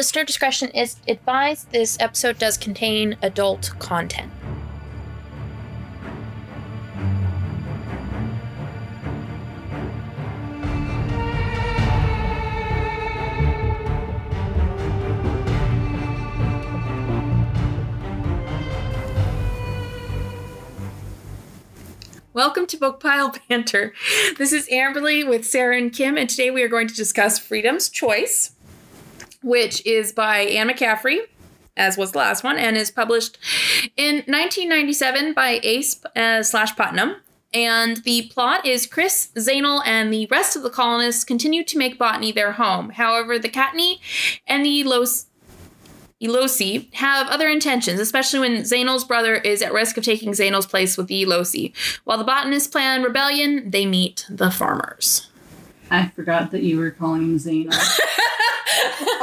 Listener discretion is advised. This episode does contain adult content. Welcome to Book Pile Banter. This is Amberly with Sarah and Kim, and today we are going to discuss Freedom's Choice, which is by Anne McCaffrey, as was the last one, and is published in 1997 by Ace uh, slash Putnam. And the plot is Kris, Zainal, and the rest of the colonists continue to make botany their home. However, the Catteni and the Los Elosi have other intentions, especially when Zainal's brother is at risk of taking Zainal's place with the Elosi. While the botanists plan rebellion, they meet the farmers. I forgot that you were calling him Zainal.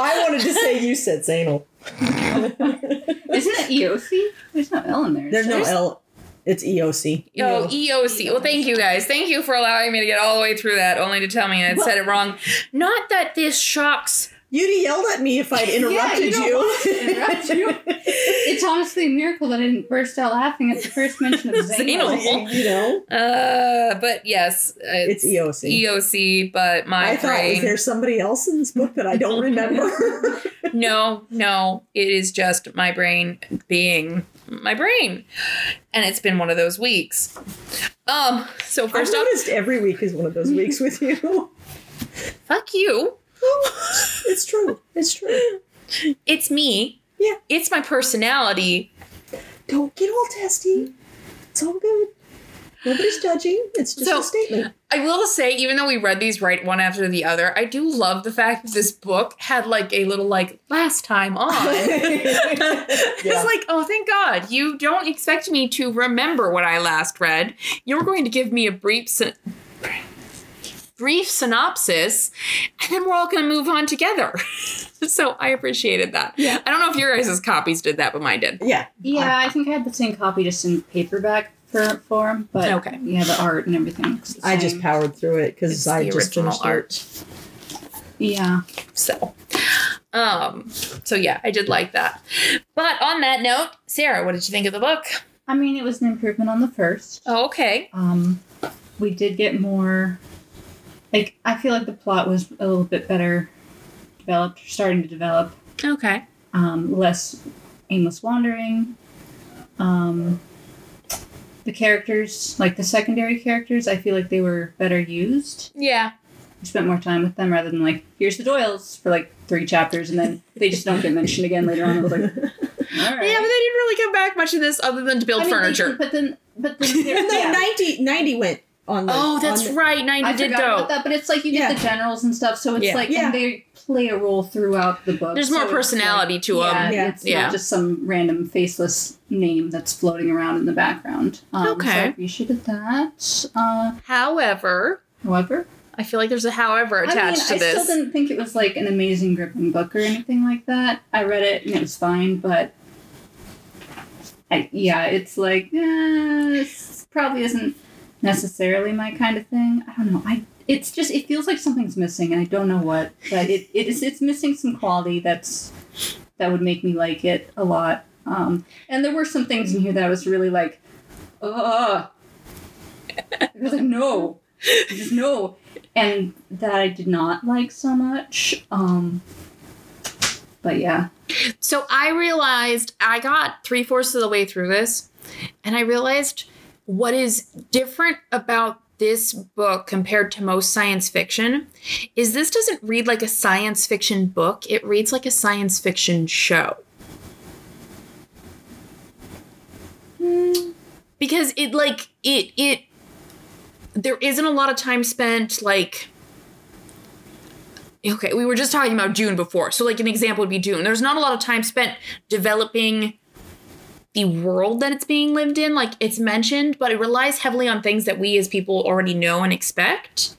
I wanted to say you said Zainal. Isn't it Eosi? There's no L in there. There's no L. It's Eosi. Oh, Eosi. Well, thank you guys. Thank you for allowing me to get all the way through that, only to tell me I had said it wrong. Not that this shocks. You'd have yelled at me if I'd interrupted you don't you. want to interrupt you. It's honestly a miracle that I didn't burst out laughing at the first mention of Zainal. Zainal. you know, Uh, but yes, it's it's, Eosi. Eosi. But my I thought, is brain. there somebody else in this book that I don't remember? no, no, it is just my brain being my brain, and it's been one of those weeks. Um. So I've first off, noticed every week is one of those weeks with you. fuck you. it's true. It's true. It's me. Yeah. It's my personality. Don't get all testy. It's all good. Nobody's judging. It's just So- a statement. I will say, even though we read these right one after the other, I do love the fact that this book had like a little like last time on. It's like, oh, thank God. You don't expect me to remember what I last read. You're going to give me a brief syn- brief synopsis, and then we're all going to move on together. so I appreciated that. Yeah. I don't know if your guys' copies did that, but mine did. yeah. Yeah, I think I had the same copy just in paperback form, but Okay. yeah, the art and everything. looks the I just powered through it because I the just original finished art. yeah. So, um, so yeah, I did like that. But on that note, Sarah, what did you think of the book? I mean, it was an improvement on the first. Oh, okay. Um, we did get more. Like, I feel like the plot was a little bit better developed, starting to develop. Okay. Um, less aimless wandering. Um, the characters, like the secondary characters, I feel like they were better used. Yeah. We spent more time with them rather than like, here's the Doyles for like three chapters, and then they just don't get mentioned again later on. I was like, all right. Yeah, but they didn't really come back much in this other than to build I mean, furniture. did, but then, but then, And then yeah. 90, 90 went on the. oh, that's the- right. 90 I did forgot go. about that, but it's like you Yeah. get the generals and stuff, so it's Yeah. like Yeah. and they play a role throughout the book. There's more it's personality like- to them. Yeah. It's Yeah. not just some random faceless name that's floating around in the background. Um, So Okay. I appreciated that. Uh, However, however, I feel like there's a however I mean, attached I to this. I still didn't think it was like an amazing gripping book or anything like that. I read it and it was fine, but I, yeah, it's like eh, this probably isn't necessarily my kind of thing. I don't know. I it's just it feels like something's missing, and I don't know what. But it, it is it's missing some quality that's that would make me like it a lot. Um, and there were some things in here that I was really like, ugh. I was like, no, just no, and that I did not like so much. Um, but yeah, So I realized I got three fourths of the way through this, and I realized what is different about this book compared to most science fiction is this doesn't read like a science fiction book, it reads like a science fiction show. Because it like it it there isn't a lot of time spent like okay, we were just talking about Dune before. So, like, an example would be Dune. There's not a lot of time spent developing the world that it's being lived in. Like, it's mentioned, but it relies heavily on things that we as people already know and expect.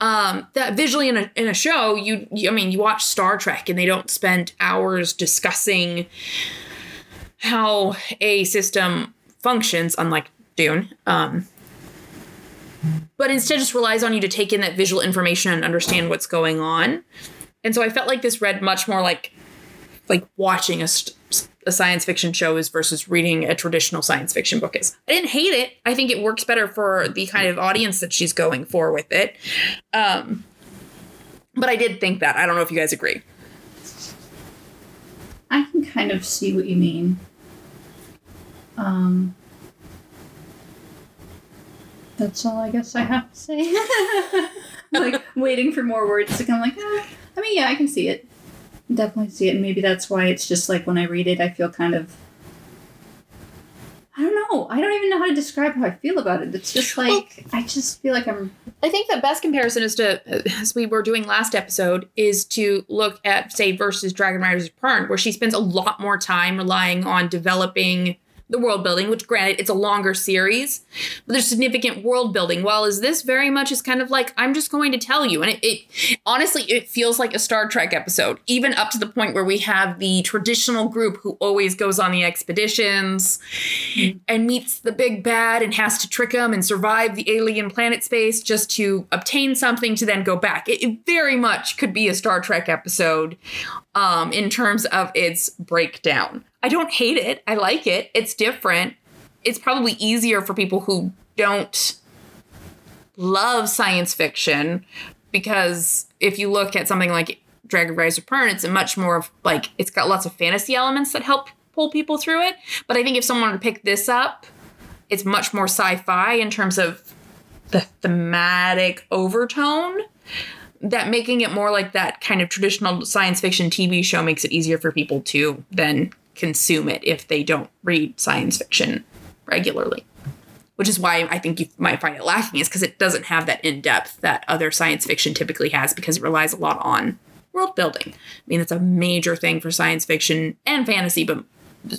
Um, that visually in a, in a show, you, you, I mean, you watch Star Trek and they don't spend hours discussing how a system functions, unlike Dune. Um, but instead just relies on you to take in that visual information and understand what's going on. And so I felt like this read much more like like watching a, st- a science fiction show is versus reading a traditional science fiction book is. I didn't hate it. I think it works better for the kind of audience that she's going for with it. Um, but I did think that. I don't know if you guys agree. I can kind of see what you mean. Um, that's all I guess I have to say. like waiting for more words to come. Like, eh, I mean, yeah, I can see it. Definitely see it, and maybe that's why it's just like when I read it, I feel kind of. I don't know. I don't even know how to describe how I feel about it. It's just like I just feel like I'm. I think the best comparison is to, as we were doing last episode, is to look at, say, versus Dragon Riders Return, where she spends a lot more time relying on developing the world building, which granted, it's a longer series, but there's significant world building. While is this very much is kind of like, I'm just going to tell you. And it, it honestly, it feels like a Star Trek episode, even up to the point where we have the traditional group who always goes on the expeditions and meets the big bad and has to trick them and survive the alien planet space just to obtain something to then go back. It, it very much could be a Star Trek episode um, in terms of its breakdown. I don't hate it. I like it. It's different. It's probably easier for people who don't love science fiction because if you look at something like Dragon Riders Return, it's a much more of like it's got lots of fantasy elements that help pull people through it. But I think if someone were to pick this up, it's much more sci-fi in terms of the thematic overtone that making it more like that kind of traditional science fiction TV show makes it easier for people to then consume it if they don't read science fiction regularly. Which is why I think you might find it lacking, is because it doesn't have that in depth that other science fiction typically has because it relies a lot on world building. I mean, that's a major thing for science fiction and fantasy, but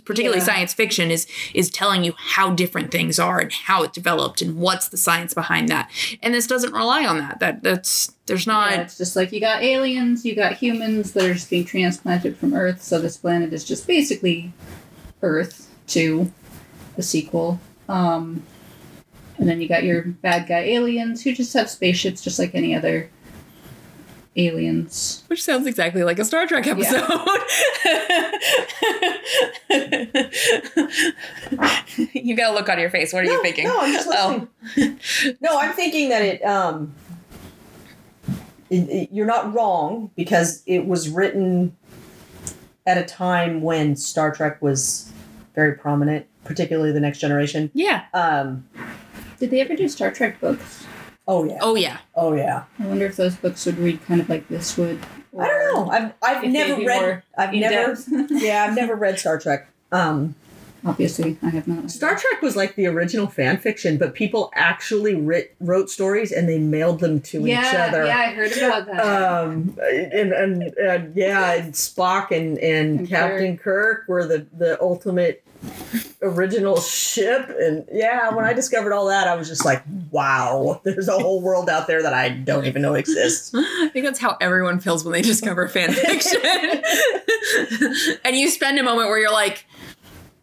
particularly Yeah. science fiction is is telling you how different things are and how it developed and what's the science behind that. And this doesn't rely on that. That that's there's not Yeah, it's just like you got aliens, you got humans that are just being transplanted from Earth, so this planet is just basically Earth to the sequel. Um, and then you got your bad guy aliens who just have spaceships just like any other aliens. Which sounds exactly like a Star Trek episode. you got a look on your face. What are you thinking? No, I'm just Oh. listening. no, I'm thinking that it um it- it- you're not wrong because it was written at a time when Star Trek was very prominent, particularly the next generation. Yeah. Um Did they ever do Star Trek books? Oh yeah. Oh yeah. Oh yeah. I wonder if those books would read kind of like this would. I don't know. I've I've never read I've never yeah, I've never read Star Trek. Um Obviously, I have not. Star Trek was like the original fan fiction, but people actually writ, wrote stories and they mailed them to yeah, each other. Yeah, I heard about that. Um, and, and, and yeah, and Spock and, and, And Captain Kirk. were the, the ultimate original ship. And yeah, when I discovered all that, I was just like, wow, there's a whole world out there that I don't even know exists. I think that's how everyone feels when they discover fan fiction. and you spend a moment where you're like,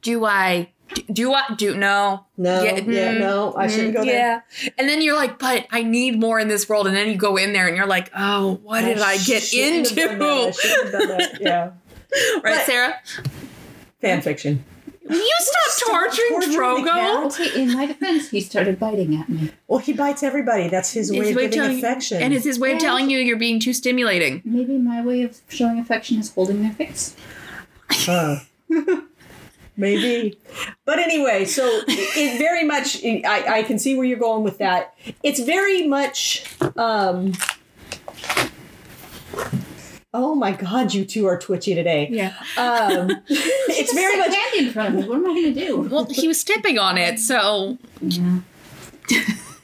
do I do I do no? No, yeah, mm, no, I shouldn't go there. Yeah. And then you're like, but I need more in this world. And then you go in there and you're like, oh, what did I get shouldn't have done that. I into? that. Yeah. Right, But- Sarah? Fan fiction. Will you stop torturing torturing the Drogo? in my defense, he started biting at me. Well, he bites everybody. That's his way His of way of giving telling- affection. And it's his way of telling you you're being too stimulating. Maybe my way of showing affection is holding their face. Huh. Maybe. But anyway, so it, it very much, I, I can see where you're going with that. It's very much, um, oh my God, you two are twitchy today. Yeah. Um, it's very much, candy in front of me. What am I going to do? Well, he was stepping on it, so Yeah.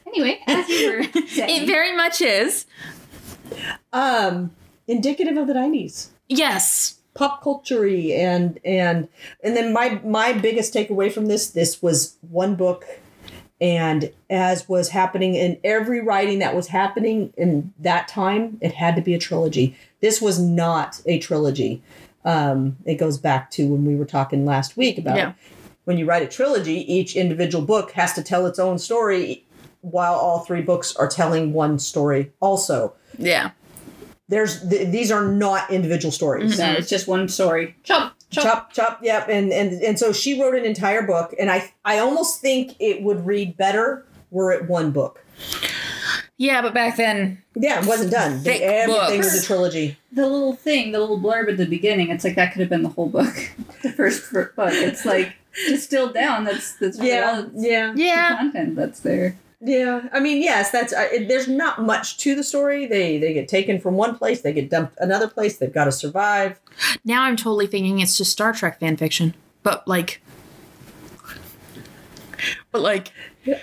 anyway, as you were saying, it very much is. um, indicative of the 90s. Yes. pop culture and and and then my my biggest takeaway from this this was one book and as was happening in every writing that was happening in that time it had to be a trilogy this was not a trilogy um it goes back to when we were talking last week about Yeah. when you write a trilogy each individual book has to tell its own story while all three books are telling one story also Yeah. There's th- these are not individual stories. No, it's just one story. Chop, chop. Chop, chop, yep, and and and so she wrote an entire book, and I I almost think it would read better were it one book. Yeah, but back then, Yeah, it wasn't done. Thick Everything books. was a trilogy. The little thing, the little blurb at the beginning, it's like that could have been the whole book. the first book. It's like distilled down. That's that's yeah all it's- yeah, the yeah, content that's there. Yeah. I mean, yes, that's. Uh, it, there's not much to the story. They they get taken from one place, they get dumped another place. They've got to survive. now I'm totally thinking it's just Star Trek fan fiction, but like, but like,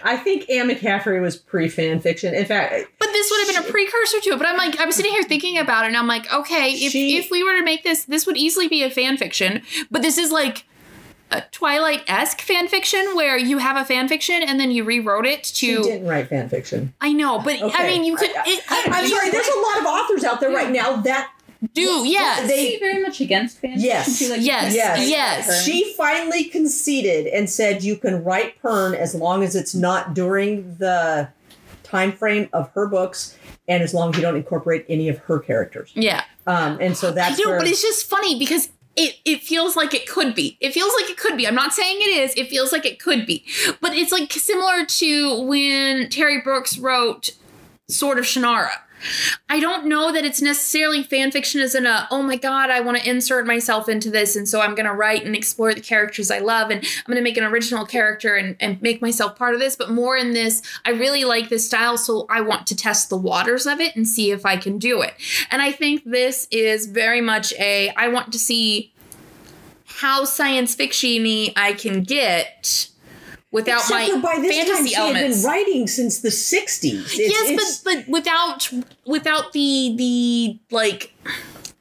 I think Anne McCaffrey was pre fan fiction. In fact, but this would have been a precursor to it. But I'm like, I'm sitting here thinking about it, and I'm like, okay, if She- if we were to make this, this would easily be a fan fiction. But this is like. A Twilight esque fan fiction where you have a fan fiction and then you rewrote it to. she to. didn't write fan fiction. I know, but I mean, you could. I- it, I'm you sorry. There's a lot of authors out there right now that do yes. they- Is he very much against fan Yes. fiction? Like, Yes. Yes. Yes. She finally conceded and said you can write Pern as long as it's not during the time frame of her books and as long as you don't incorporate any of her characters. yeah. Um, and so that's I know, where, but it's just funny because it, it feels like it could be. It feels like it could be. I'm not saying it is. It feels like it could be. But it's like similar to when Terry Brooks wrote Sword of Shannara. I don't know that it's necessarily fan fiction as in a, oh my god, I want to insert myself into this, and so I'm going to write and explore the characters I love, and I'm going to make an original character and, and make myself part of this, but more in this, I really like this style, so I want to test the waters of it and see if I can do it. And I think this is very much a, I want to see how science fiction-y I can get without Except my for by this time fantasy she elements had been writing since the 60s. It's, yes, it's- but but without without the the like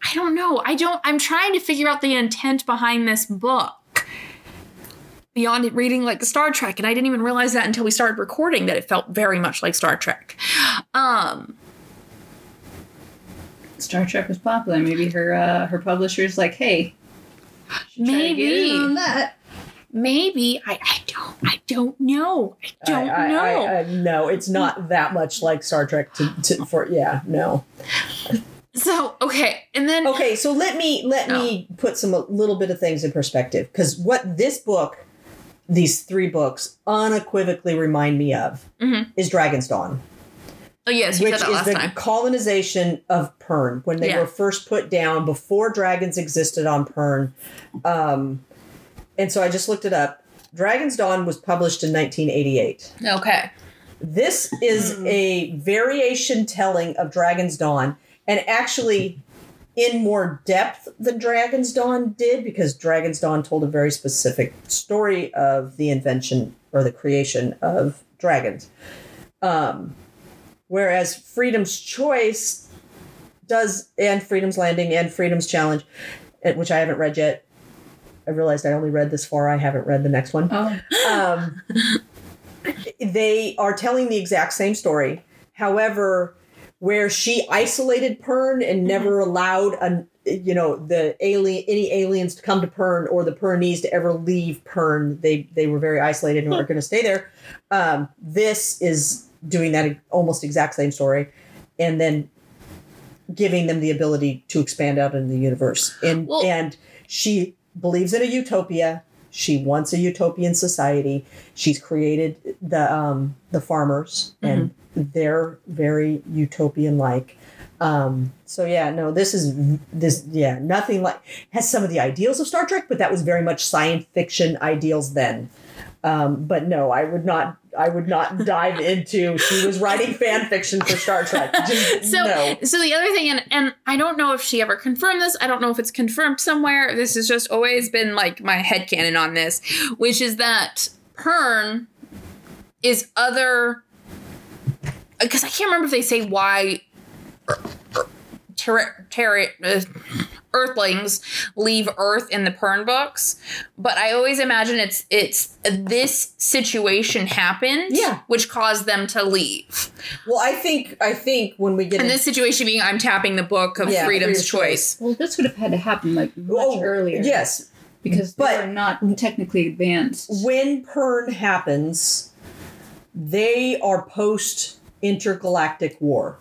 I don't know. I don't I'm trying to figure out the intent behind this book. Beyond it reading like Star Trek, and I didn't even realize that until we started recording that it felt very much like Star Trek. Um Star Trek was popular. Maybe her uh, her publisher's like, hey, should try to get in Maybe. on that. Maybe I, I don't I don't know. I don't I, know. I, I, no, it's not that much like Star Trek to, to for yeah, no. so okay, and then Okay, so let me let me put some a little bit of things in perspective because what this book, these three books, unequivocally remind me of Mhm. is Dragon's Dawn, oh yes, you which is the time. colonization of Pern when they Yeah. were first put down before dragons existed on Pern. Um, and so I just looked it up. Dragon's Dawn was published in 1988. Okay. This is a variation telling of Dragon's Dawn, and actually in more depth than Dragon's Dawn did, because Dragon's Dawn told a very specific story of the invention or the creation of dragons. Um, whereas Freedom's Choice does, and Freedom's Landing and Freedom's Challenge, eh, which I haven't read yet. I realized I only read this far. I haven't read the next one Oh, um, they are telling the exact same story. However, where she isolated Pern and never allowed an you know the alien any aliens to come to Pern or the Pernese to ever leave Pern, they they were very isolated and were going to stay there. Um, this is doing that almost exact same story, and then giving them the ability to expand out into the universe. And Well- and she believes in a utopia. She wants a utopian society. She's created the um, the farmers, and they're very utopian like. Um, so yeah, no, this is this yeah nothing like has some of the ideals of Star Trek, but that was very much science fiction ideals then. Um, but no, I would not. I would not dive into. She was writing fan fiction for Star Trek. Just, So, no. so the other thing, and and I don't know if she ever confirmed this. I don't know if it's confirmed somewhere. This has just always been like my head headcanon on this, which is that Pern is other. Because I can't remember if they say why ter- ter- uh, Earthlings leave Earth in the Pern books, but I always imagine it's it's this situation happened, Yeah. which caused them to leave. Well, I think I think when we get And in- this situation being I'm tapping the book of Yeah, freedom's Freedom's choice. well, this would have had to happen like much Oh, earlier. Yes, because but- they're not technically advanced. when Pern happens, they are post intergalactic war.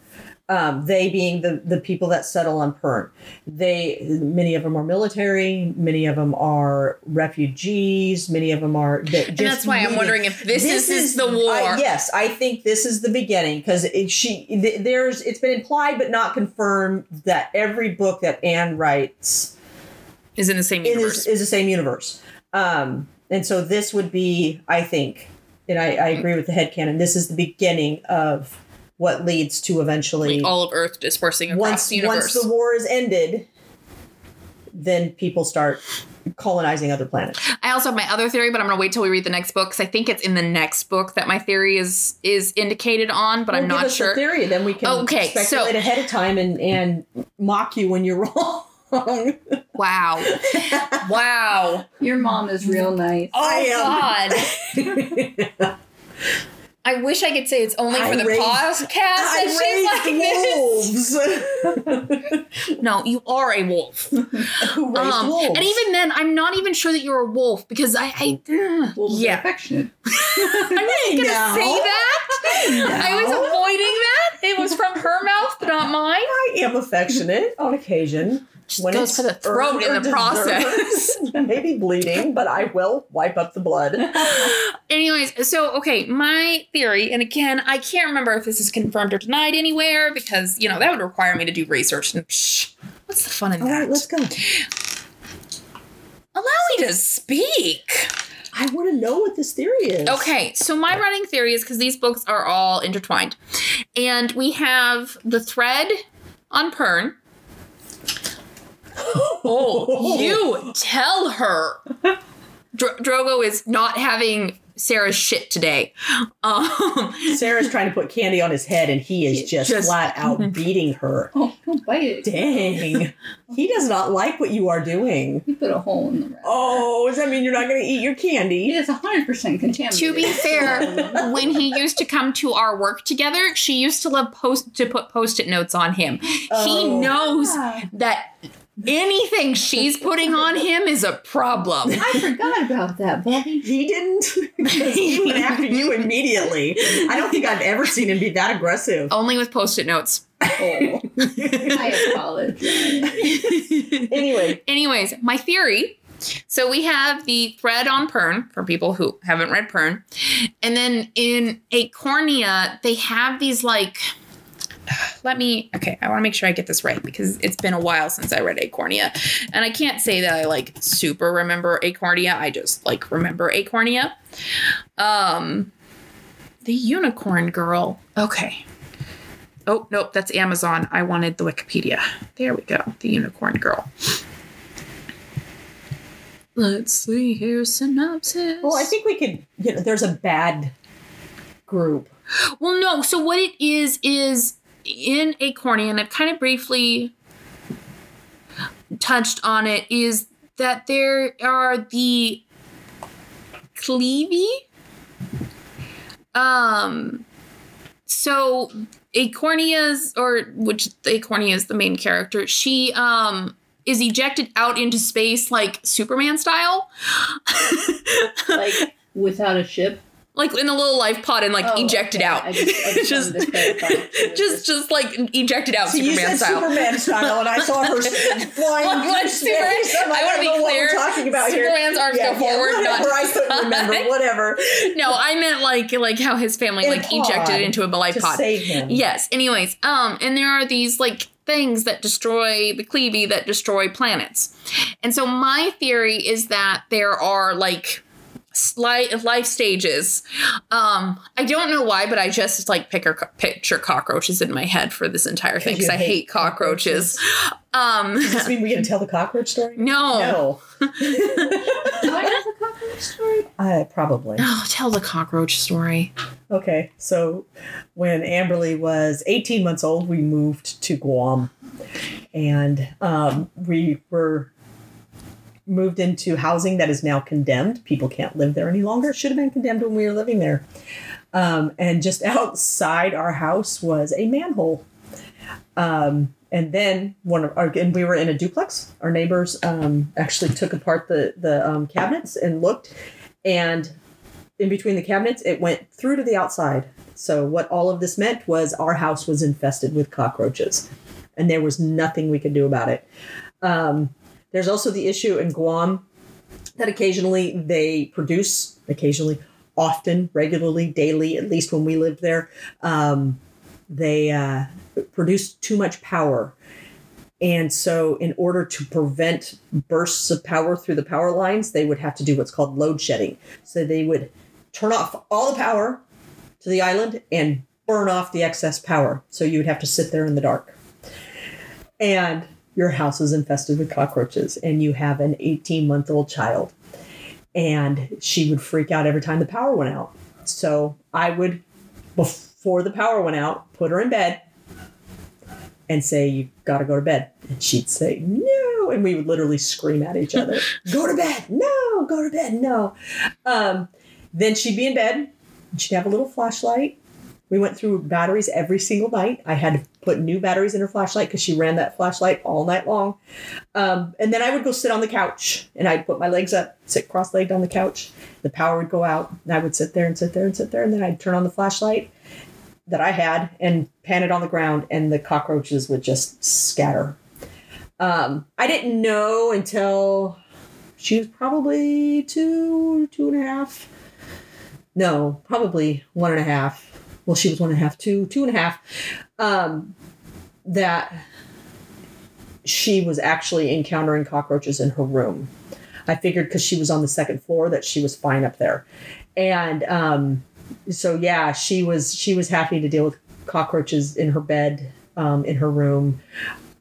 Um, they being the the people that settle on Pern. They many of them are military, many of them are refugees, many of them are. Just and that's why I'm wondering if this, is, is the war. I, yes, I think this is the beginning because she th- there's it's been implied but not confirmed that every book that Anne writes is in the same is, universe. is the same universe. Um, and so this would be, I think, and I, I agree with the headcanon, this is the beginning of what leads to eventually like all of Earth dispersing across once the universe. once the war is ended, then people start colonizing other planets. I also have my other theory, but I'm gonna wait till we read the next book because I think it's in the next book that my theory is is indicated on, but I'm give not us the sure. theory, then we can Okay, so- speculate ahead of time and and mock you when you're wrong. Wow, wow. Your mom is real nice. Oh I God. I wish I could say it's only for I the raised- podcast that she's like wolves. No, you are a wolf. Who raised Um, wolves? and even then, I'm not even sure that you're a wolf because I, I ugh, Wolves yeah, affectionate. I'm not gonna No. say that. I was avoiding that. It was from her mouth, but not mine. I am affectionate on occasion. Just goes for the throat in the process. Maybe bleeding, but I will wipe up the blood. Anyways, so okay, my theory, and again, I can't remember if this is confirmed or denied anywhere because you know that would require me to do research. And psh, what's the fun in All that? right, let's go. Allow me to speak. I want to know what this theory is. Okay, so my running theory is because these books are all intertwined, and we have the thread on Pern. Oh, you tell her. Dro- Drogo is not having Sarah's shit today. Um, Sarah's trying to put candy on his head, and he is just, Just- flat out beating her. Oh, don't bite it. Dang. He does not like what you are doing. You put a hole in the wrap. Oh, does that mean you're not going to eat your It candy? is 100% contaminated. to be fair, when he used to come to our work together, she used to love post to put post-it notes on him. He Oh. knows Ah, that anything she's putting on him is a problem. I forgot about that, Bobby. He didn't. he went after you immediately. I don't think I've ever seen him be that aggressive. Only with post-it notes. Oh, I apologize. Anyway, Anyways, my theory. So we have the thread on Pern for people who haven't read Pern, and then in Acorna they have these like. Let me. Okay, I want to make sure I get this right because it's been a while since I read Acorna, and I can't say that I like super remember Acorna. I just like remember Acorna. Um, the unicorn girl. Okay. Oh nope, that's Amazon. I wanted the Wikipedia. There we go. The unicorn girl. Let's see here, synopsis. well, I think we could. You know, there's a bad group. Well, no. So what it is is in Acorna, and I've kind of briefly touched on it, is that there are the Khleevi. Um. So Acorna's, or which Acorna is the main character. She um is ejected out into space like Superman style. Like, without a ship. Like in a little life pod and like Oh, ejected okay. out. I just, I just, Just- to just just like ejected out So you Superman said style. Superman style, and I saw her flying through space. I'm like, I wanna be clear, talking about here. Superman's arms go forward, not whatever. I to couldn't remember. Whatever. No, I meant like like how his family In like ejected into a life pod. save him. Yes. Anyways, um, and there are these like things that destroy the Khleevi that destroy planets, and so my theory is that there are like life stages. Um, I don't know why, but I just like pick or picture cockroaches in my head for this entire thing because I hate hate cockroaches. Um, Does this mean we get to tell the cockroach story? no. No. Do I have a cockroach story? Uh, probably. Oh, tell the cockroach story. Okay, so when Amberly was 18 months old, we moved to Guam. And um, we were moved into housing that is now condemned. People can't live there any longer. Should have been condemned when we were living there. Um, and just outside our house was a manhole. Um, and then one of our, and we were in a duplex. Our neighbors um, actually took apart the the um, cabinets and looked, and in between the cabinets, it went through to the outside. So what all of this meant was our house was infested with cockroaches, and there was nothing we could do about it. Um, there's also the issue in Guam that occasionally they produce, occasionally, often, regularly, daily, at least when we lived there, um, they uh, produce too much power. And so, in order to prevent bursts of power through the power lines, they would have to do what's called load shedding. So, they would turn off all the power to the island and burn off the excess power. So, you would have to sit there in the dark. And your house is infested with cockroaches, and you have an 18 month old child. And she would freak out every time the power went out. So, I would, before the power went out, put her in bed and say, You gotta go to bed. And she'd say, No. And we would literally scream at each other, Go to bed. No, go to bed. No. Um, then she'd be in bed. She'd have a little flashlight. We went through batteries every single night. I had put new batteries in her flashlight because she ran that flashlight all night long. Um, and then I would go sit on the couch and I'd put my legs up, sit cross legged on the couch. The power would go out. And I would sit there and sit there and sit there. And then I'd turn on the flashlight that I had and pan it on the ground, and the cockroaches would just scatter. Um, I didn't know until she was probably two, two and a half. No, probably one and a half. Well, she was one and a half, two, two and a half. Um, that she was actually encountering cockroaches in her room. I figured because she was on the second floor that she was fine up there, and um, so yeah, she was she was happy to deal with cockroaches in her bed, um, in her room,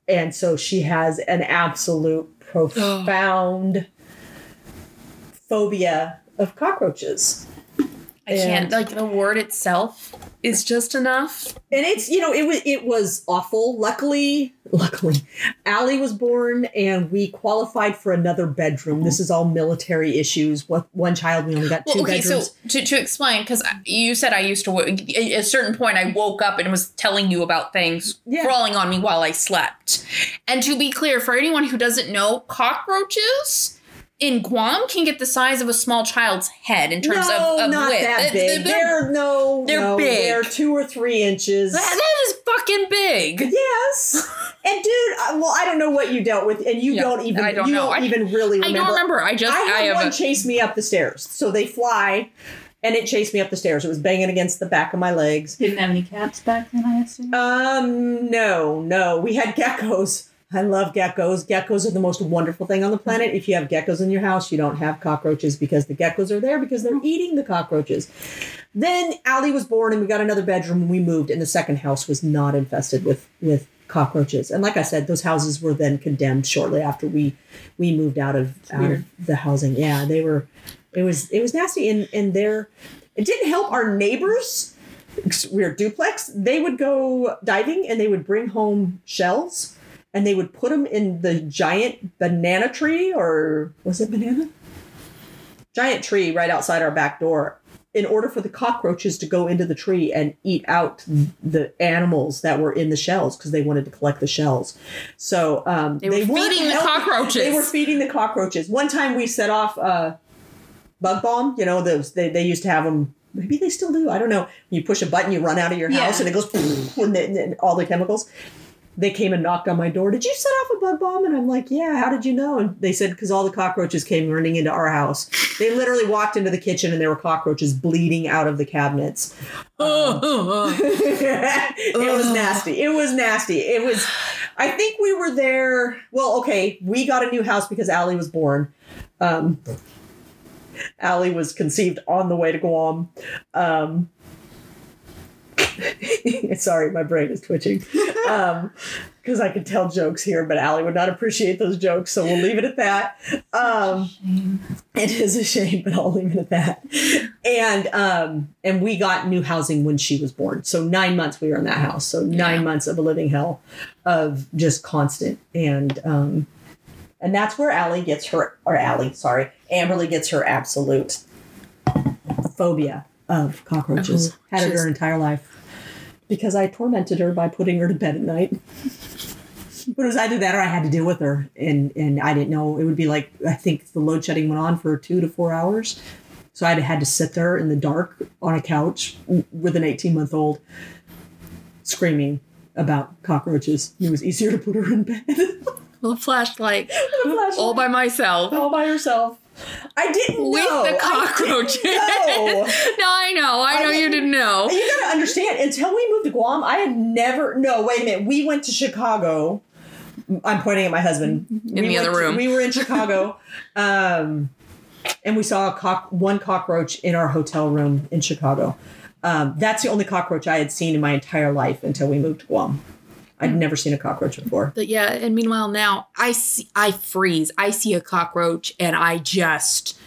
and so she has an absolute profound phobia of cockroaches. I can't. Like the word itself is just enough. and it's you know it was it was awful. Luckily, luckily, Allie was born, and we qualified for another bedroom. This is all military issues. What one child we only got two Well, okay, bedrooms. so to, to explain, because you said I used to, at a certain point, I woke up and was telling you about things Yeah. crawling on me while I slept. And to be clear, for anyone who doesn't know, cockroaches in Guam can get the size of a small child's head in terms no, of, of not width. that They- big. they're- They're, no, they're no, big. They're two or three inches. that, that is fucking big. yes, and dude, uh, well, I don't know what you dealt with, and you Yeah, don't even I don't you know. don't I- even really I remember. don't remember. I just I I, had have one a, chase me up the stairs. So they fly, and it chased me up the stairs. It was banging against the back of my legs. Didn't have any cats back then, I assume. Um, no, no. We had geckos. I love geckos. Geckos are the most wonderful thing on the planet. If you have geckos in your house, you don't have cockroaches because the geckos are there because they're eating the cockroaches. Then Allie was born and we got another bedroom and we moved and the second house was not infested with with cockroaches. And like I said, those houses were then condemned shortly after we we moved out of out weird. of the housing. Yeah, they were it was it was nasty and and there it didn't help our neighbors we were duplex, they would go diving and they would bring home shells and they would put them in the giant banana tree or was it banana? Giant tree right outside our back door in order for the cockroaches to go into the tree and eat out the animals that were in the shells because they wanted to collect the shells. So um, They were weren't feeding the cockroaches. They were feeding the cockroaches. One time we set off uh, bug bomb. You know those they, they used to have them. Maybe they still do. I don't know. You push a button, you run out of your house, Yeah. and it goes and, then- and all the chemicals. They came and knocked on my door. Did you set off a bug bomb? And I'm like, yeah. How did you know? And they said because all the cockroaches came running into our house. They literally walked into the kitchen and there were cockroaches bleeding out of the cabinets. it was nasty. It was nasty. It was. I think we were there. Well, okay, we got a new house because Allie was born. Um, Allie was conceived on the way to Guam. Um, sorry, my brain is twitching. Because I could tell jokes here, but Allie would not appreciate those jokes, so we'll leave it at that. Um, it is a shame, but I'll leave it at that. And um, and we got new housing when she was born. So nine months we were in that house. So nine Yeah. months of a living hell of just constant. And um, and that's where Allie gets her or Allie, sorry, Amberly gets her absolute phobia of cockroaches. Oh, Had it her entire life. Because I tormented her by putting her to bed at night. But it was either that or I had to deal with her, and and I didn't know it would be like I think the load shedding went on for two to four hours, So I'd had to sit there in the dark on a couch with an 18 month old screaming about cockroaches. It was easier to put her in bed. With a flashlight, flashlight. all by myself. all by herself. I didn't With know. the I cockroaches. know. no, I know. I I know you didn't- know. You gotta understand, until we moved to Guam, I had never. No, wait a minute. We went to Chicago. I'm pointing at my husband. In We the other to- room. we were in Chicago, um, and we saw a cock, one cockroach in our hotel room in Chicago. Um, that's the only cockroach I had seen in my entire life until we moved to Guam. I'd never seen a cockroach before. But yeah, and meanwhile now I see I freeze. I see a cockroach and I just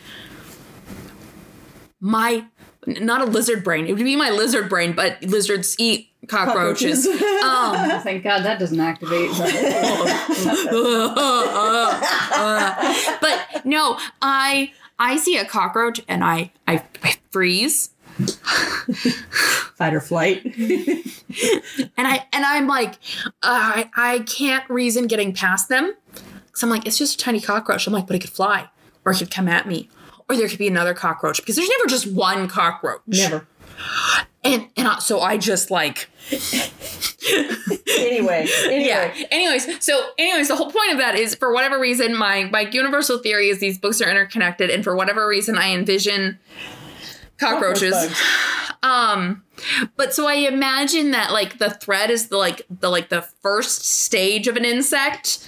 my not a lizard brain. It would be my lizard brain, but lizards eat cockroaches. um Oh, thank God that doesn't activate. but no, I I see a cockroach and I I, I freeze Fight or flight. and I and I'm like uh, I I can't reason getting past them because I'm like it's just a tiny cockroach. I'm like, but it could fly or it could come at me or there could be another cockroach because there's never just one cockroach. Never. And and I, so I just like Anyway. Anyway. yeah. Anyways, so anyways, the whole point of that is for whatever reason, my my universal theory is these books are interconnected, and for whatever reason, I envision cockroaches. Um, but so I imagine that like the thread is the like the like the first stage of an insect,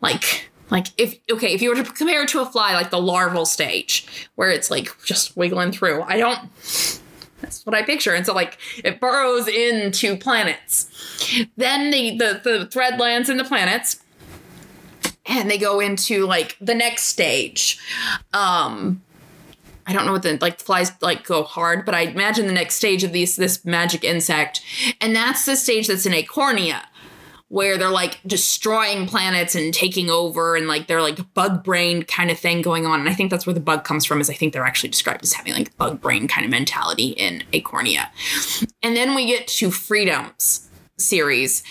like. Like if okay, if you were to compare it to a fly, like the larval stage, where it's like just wiggling through. I don't that's what I picture. And so like it burrows into planets. Then the, the the thread lands in the planets. And they go into like the next stage. Um I don't know what the like flies like go hard, but I imagine the next stage of these this magic insect. And that's the stage that's in Acorna where they're like destroying planets and taking over and like they're like bug brain kind of thing going on. And I think that's where the bug comes from is I think they're actually described as having like bug brain kind of mentality in Acorna. And then we get to Freedoms series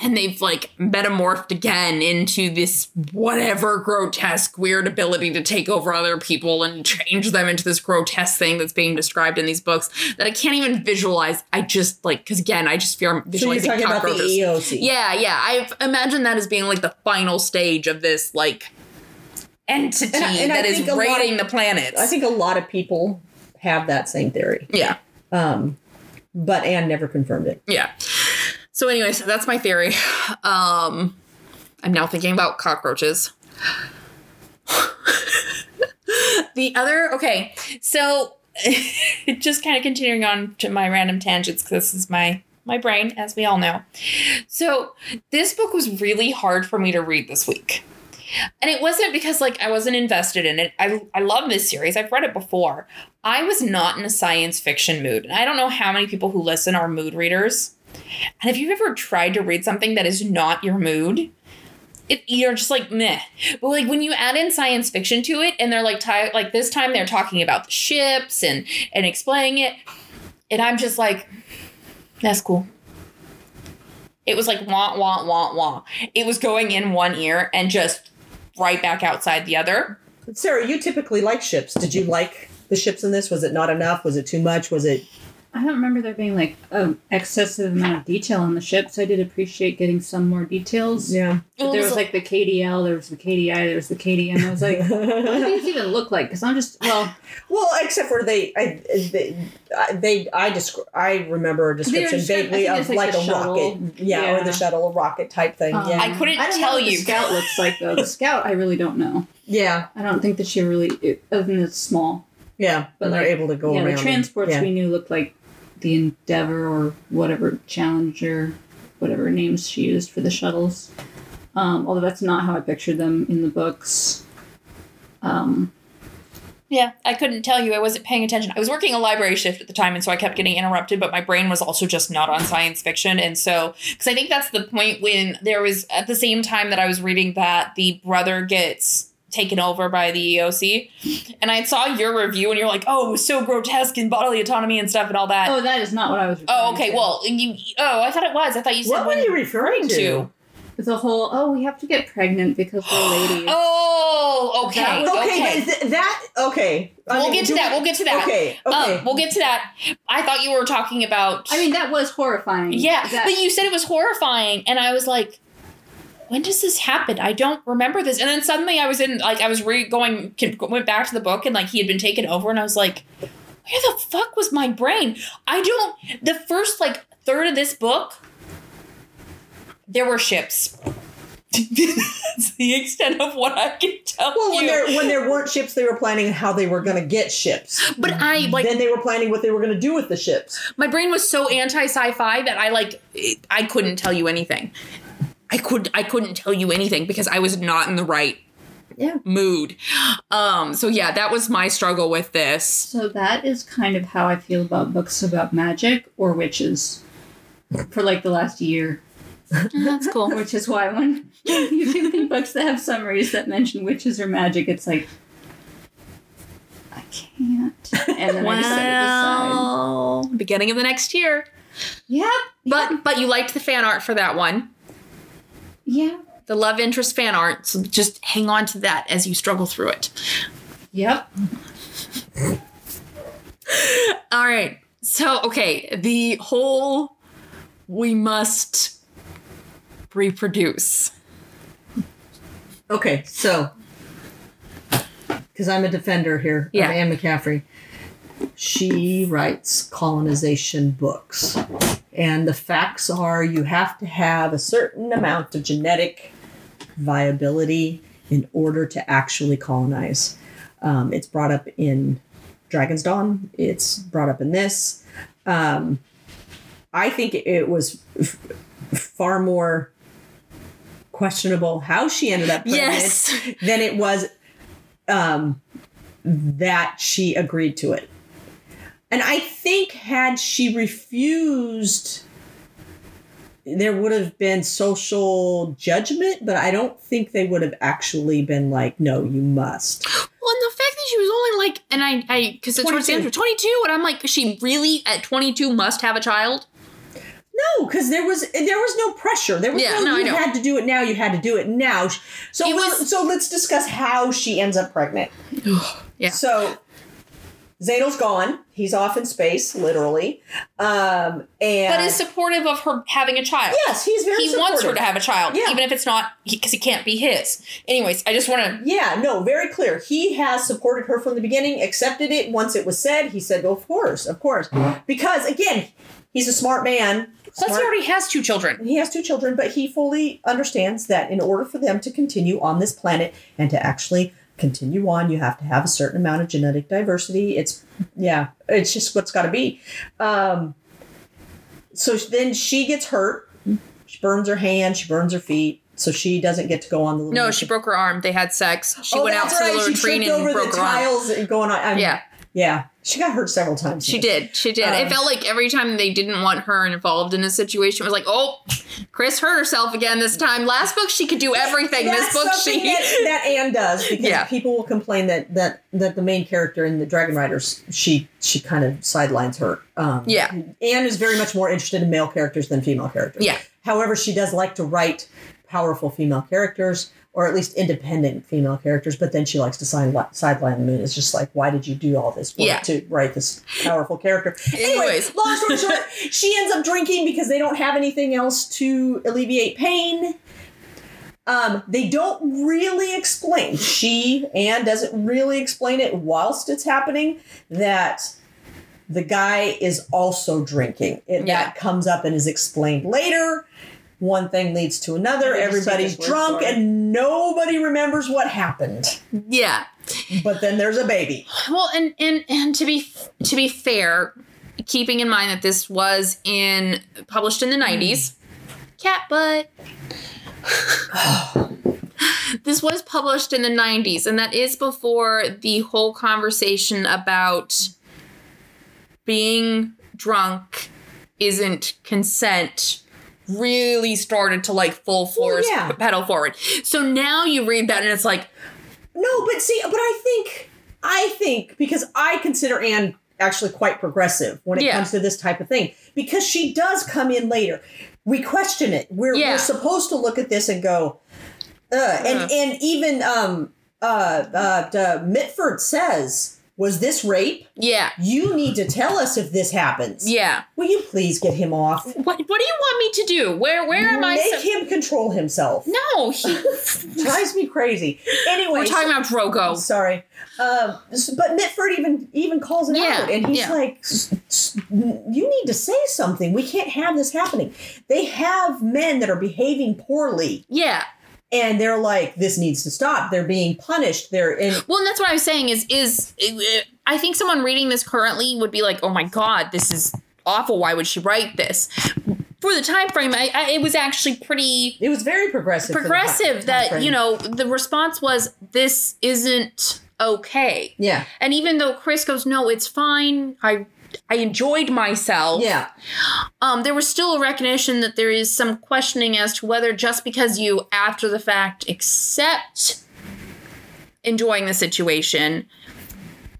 and they've like metamorphed again into this whatever grotesque weird ability to take over other people and change them into this grotesque thing that's being described in these books that I can't even visualize. I just like because again I just fear I'm So you're visualizing the cockroaches. Eosi. Yeah, yeah. I imagine that as being like the final stage of this like entity And I- and that is lot of- raiding the planets. I think a lot of people have that same theory. yeah, Um, but Anne never confirmed it. yeah. So, anyways, that's my theory. Um, I'm now thinking about cockroaches. the other, okay, so just kind of continuing on to my random tangents because this is my my brain, as we all know. So this book was really hard for me to read this week. And it wasn't because like I wasn't invested in it. I I love this series. I've read it before. I was not in a science fiction mood. And I don't know how many people who listen are mood readers. And if you've ever tried to read something that is not your mood, it you're just like meh. But like when you add in science fiction to it, and they're like ti- like this time they're talking about the ships and and explaining it, and I'm just like, that's cool. It was like wah wah wah wah. It was going in one ear and just right back outside the other. Sarah, you typically like ships. Did you like the ships in this? Was it not enough? Was it too much? Was it? I don't remember there being like an excessive amount of detail on the ships. I did appreciate getting some more details. Yeah. But there was like the KDL, there was the KDI, there was the KDM. I was like, what do these even look like? Because I'm just well, Well, except for they, I, they, I- they, I descri- I remember a description described- vaguely of like like, the a shuttle. rocket, yeah, or the shuttle, a rocket type thing. um, yeah, I couldn't I don't tell know what you. The scout looks like though. The scout, I really don't know. yeah, I don't think that she really, other than it's small. yeah. But and they're like, able to go yeah, around. the and- transports yeah. we knew looked like the Endeavor or whatever Challenger, whatever names she used for the shuttles. Um, although that's not how I pictured them in the books. Um, Yeah, I couldn't tell you. I wasn't paying attention. I was working a library shift at the time, and so I kept getting interrupted, but my brain was also just not on science fiction. And so, because I think that's the point when there was, at the same time that I was reading that, the brother gets taken over by the Eosi. And I saw your review, and you're like, oh, it was so grotesque and bodily autonomy and stuff and all that. oh, that is not what I was. Oh, okay. to. Well, you. Oh, I thought it was. I thought you said What were you referring to? It's a whole. Oh, we have to get pregnant because we're ladies. Oh, okay. That was- Okay, okay. th- that okay. I we'll mean, get to that. we- We'll get to that. Okay. Okay. Um, we'll get to that. I thought you were talking about. I mean, that was horrifying. yeah, That- but you said it was horrifying, and I was like, when does this happen? I don't remember this. And then suddenly I was in, like, I was re going, went back to the book, and like he had been taken over, and I was like, where the fuck was my brain? I don't. The first like third of this book, there were ships. That's the extent of what I can tell you. well, when there when there weren't ships, they were planning how they were going to get ships. but I like then they were planning what they were going to do with the ships. my brain was so anti sci-fi that I like I couldn't tell you anything. I could I couldn't tell you anything because I was not in the right Yeah. mood. Um so yeah, that was my struggle with this. So that is kind of how I feel about books about magic or witches for like the last year. That's cool. Which is why when you give me books that have summaries that mention witches or magic, it's like I can't. And then I just set it aside. Well, beginning of the next year. Yep. But but you liked the fan art for that one. Yeah. The love interest fan art. So just hang on to that as you struggle through it. Yep. All right. So, okay, the whole we must reproduce. Okay, so because I'm a defender here Yeah. of Anne McCaffrey, she writes colonization books, and the facts are you have to have a certain amount of genetic viability in order to actually colonize. Um, it's brought up in Dragonsdawn. It's brought up in this. Um, I think it was f- far more questionable how she ended up Yes. than it was um, that she agreed to it. And I think had she refused, there would have been social judgment, but I don't think they would have actually been like, no, you must. Well, and the fact that she was only like, and I, I, because it's towards the end 22. 22, and I'm like, she really at 22 must have a child? No, because there was there was no pressure. There was Yeah, no, no, you had to do it now. You had to do it now. So It was- so let's discuss how she ends up pregnant. Yeah. So Zainal's gone. He's off in space, literally. Um, and But is supportive of her having a child. yes, he's very. He wants her to have a child, Yeah. even if it's not, because he can't be his. Anyways, I just want to. Yeah, no, very clear. He has supported her from the beginning, accepted it once it was said. He said, "Of course, of course," because again, he's a smart man. Plus, he already has two children. he has two children, but he fully understands that in order for them to continue on this planet and to actually continue on, you have to have a certain amount of genetic diversity. It's yeah, it's just what's got to be. Um, so then she gets hurt. She burns her hand. She burns her feet. So she doesn't get to go on the little. No, she broke her arm. They had sex. She Oh, went out to right. the latrine tripped and over broke the her arm. tiles going on. I'm- Yeah, yeah. She got hurt several times. she did. She did. it Um, felt like every time they didn't want her involved in a situation, it was like, oh, Kris hurt herself again this time. Last book, she could do everything. This book, she. that, that Anne does because Yeah. people will complain that that that the main character in the Dragon Riders she she kind of sidelines her. Um, Yeah. Anne is very much more interested in male characters than female characters. Yeah. However, she does like to write powerful female characters or at least independent female characters. But then she likes to sign, sideline them. And it's just like, why did you do all this work Yeah. to write this powerful character? Anyways, Anyways. long story short, she ends up drinking because they don't have anything else to alleviate pain. Um, they don't really explain. She Anne doesn't really explain it whilst it's happening that the guy is also drinking. It, Yeah. That comes up and is explained later. One thing leads to another. They just take Everybody's drunk and nobody remembers what happened. Yeah. But then there's a baby. Well, and and and to be to be fair, keeping in mind that this was in published in the hmm. nineties, cat butt. this was published in the nineties, and that is before the whole conversation about being drunk isn't consent really started to like full force yeah. pedal forward. So now you read that and it's like, No, but see, but I think, I think because I consider Anne actually quite progressive when it Yeah. comes to this type of thing because she does come in later. We question it. We're, Yeah. we're supposed to look at this and go, uh, and Uh. and even um uh, uh, uh, Mitford says, "Was this rape? Yeah. You need to tell us if this happens. Yeah. Will you please get him off? What What do you want me to do? Where Where am I? Make so- him control himself. no, he, Drives me crazy. Anyway, we're talking about Drogo. Sorry, um, but Mitford even even calls it Yeah, out, and he's yeah. like, "S- s- "You need to say something. We can't have this happening." They have men that are behaving poorly, Yeah. And they're like, "This needs to stop." They're being punished. They're in. Well, and that's what I was saying is is uh, I think someone reading this currently would be like, "Oh my god, this is awful. Why would she write this?" For the time frame, I, I it was actually pretty It was very progressive. progressive that you know the response was this isn't okay. Yeah, And even though Kris goes, "No, it's fine. I I enjoyed myself." yeah, um, there was still a recognition that there is some questioning as to whether just because you, after the fact, accept enjoying the situation,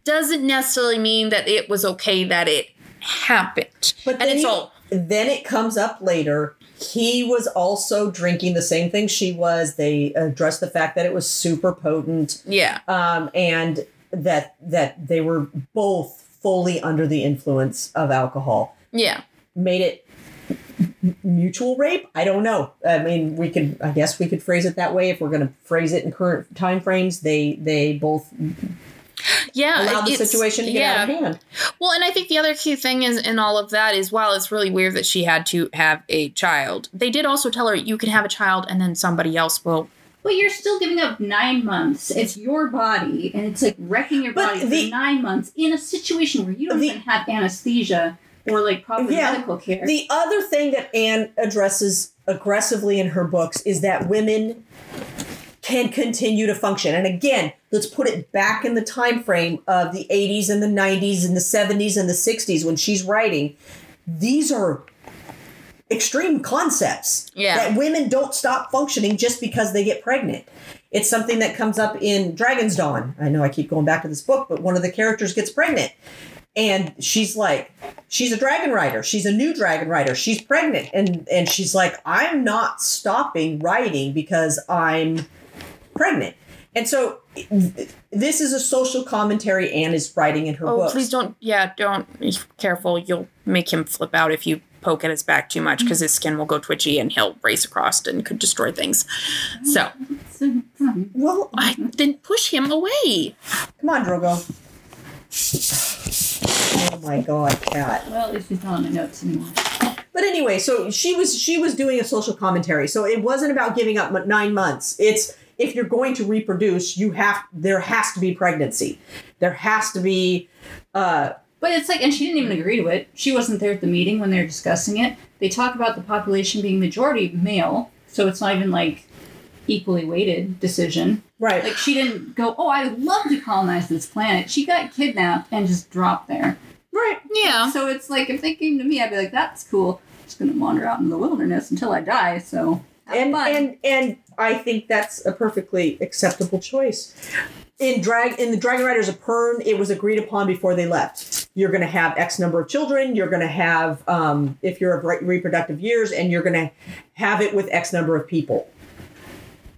doesn't necessarily mean that it was okay that it happened. But and then all then it comes up later. He was also drinking the same thing she was. They addressed the fact that it was super potent. yeah, um, and that that they were both fully under the influence of alcohol yeah, made it mutual rape i don't know i mean we could i guess we could phrase it that way if we're going to phrase it in current time frames they they both yeah. allowed the situation to get yeah. out of hand Well, and I think the other key thing is in all of that is while it's really weird that she had to have a child, they did also tell her you can have a child and then somebody else will. But you're still giving up nine months. It's your body, and it's like wrecking your But body the- for nine months in a situation where you don't The- even have anesthesia or like proper Yeah. medical care. the other thing that anne addresses aggressively in her books is that women can continue to function and again let's put it back in the time frame of the 80s and the 90s and the 70s and the 60s when she's writing these are extreme concepts Yeah. that women don't stop functioning just because they get pregnant it's something that comes up in Dragonsdawn i know i keep going back to this book but one of the characters gets pregnant and she's like she's a dragon rider she's a new dragon rider she's pregnant and and she's like i'm not stopping writing because i'm pregnant and so this is a social commentary anne is writing in her Oh, books please don't. Yeah, don't. be Careful. You'll make him flip out if you poke at his back too much because his skin will go twitchy and he'll race across and could destroy things. So, well I then push him away. come on drogo oh my god cat well, at least he's not on my notes anymore. But anyway, so she was she was doing a social commentary. So it wasn't about giving up nine months. It's if you're going to reproduce, you have there has to be pregnancy. There has to be. Uh, But it's like, and she didn't even mm-hmm. agree to it. She wasn't there at the meeting when they were discussing it. They talk about the population being majority male, so it's not even like equally weighted decision. right. Like she didn't go, oh, I would love to colonize this planet. She got kidnapped and just dropped there. right. Yeah. So it's like if they came to me, I'd be like, that's cool. just gonna wander out in the wilderness until I die. So have And fun. and and I think that's a perfectly acceptable choice. In drag in the Dragon Riders of Pern, it was agreed upon before they left. You're going to have X number of children. You're going to have, um, if you're of re- reproductive years, and you're going to have it with X number of people.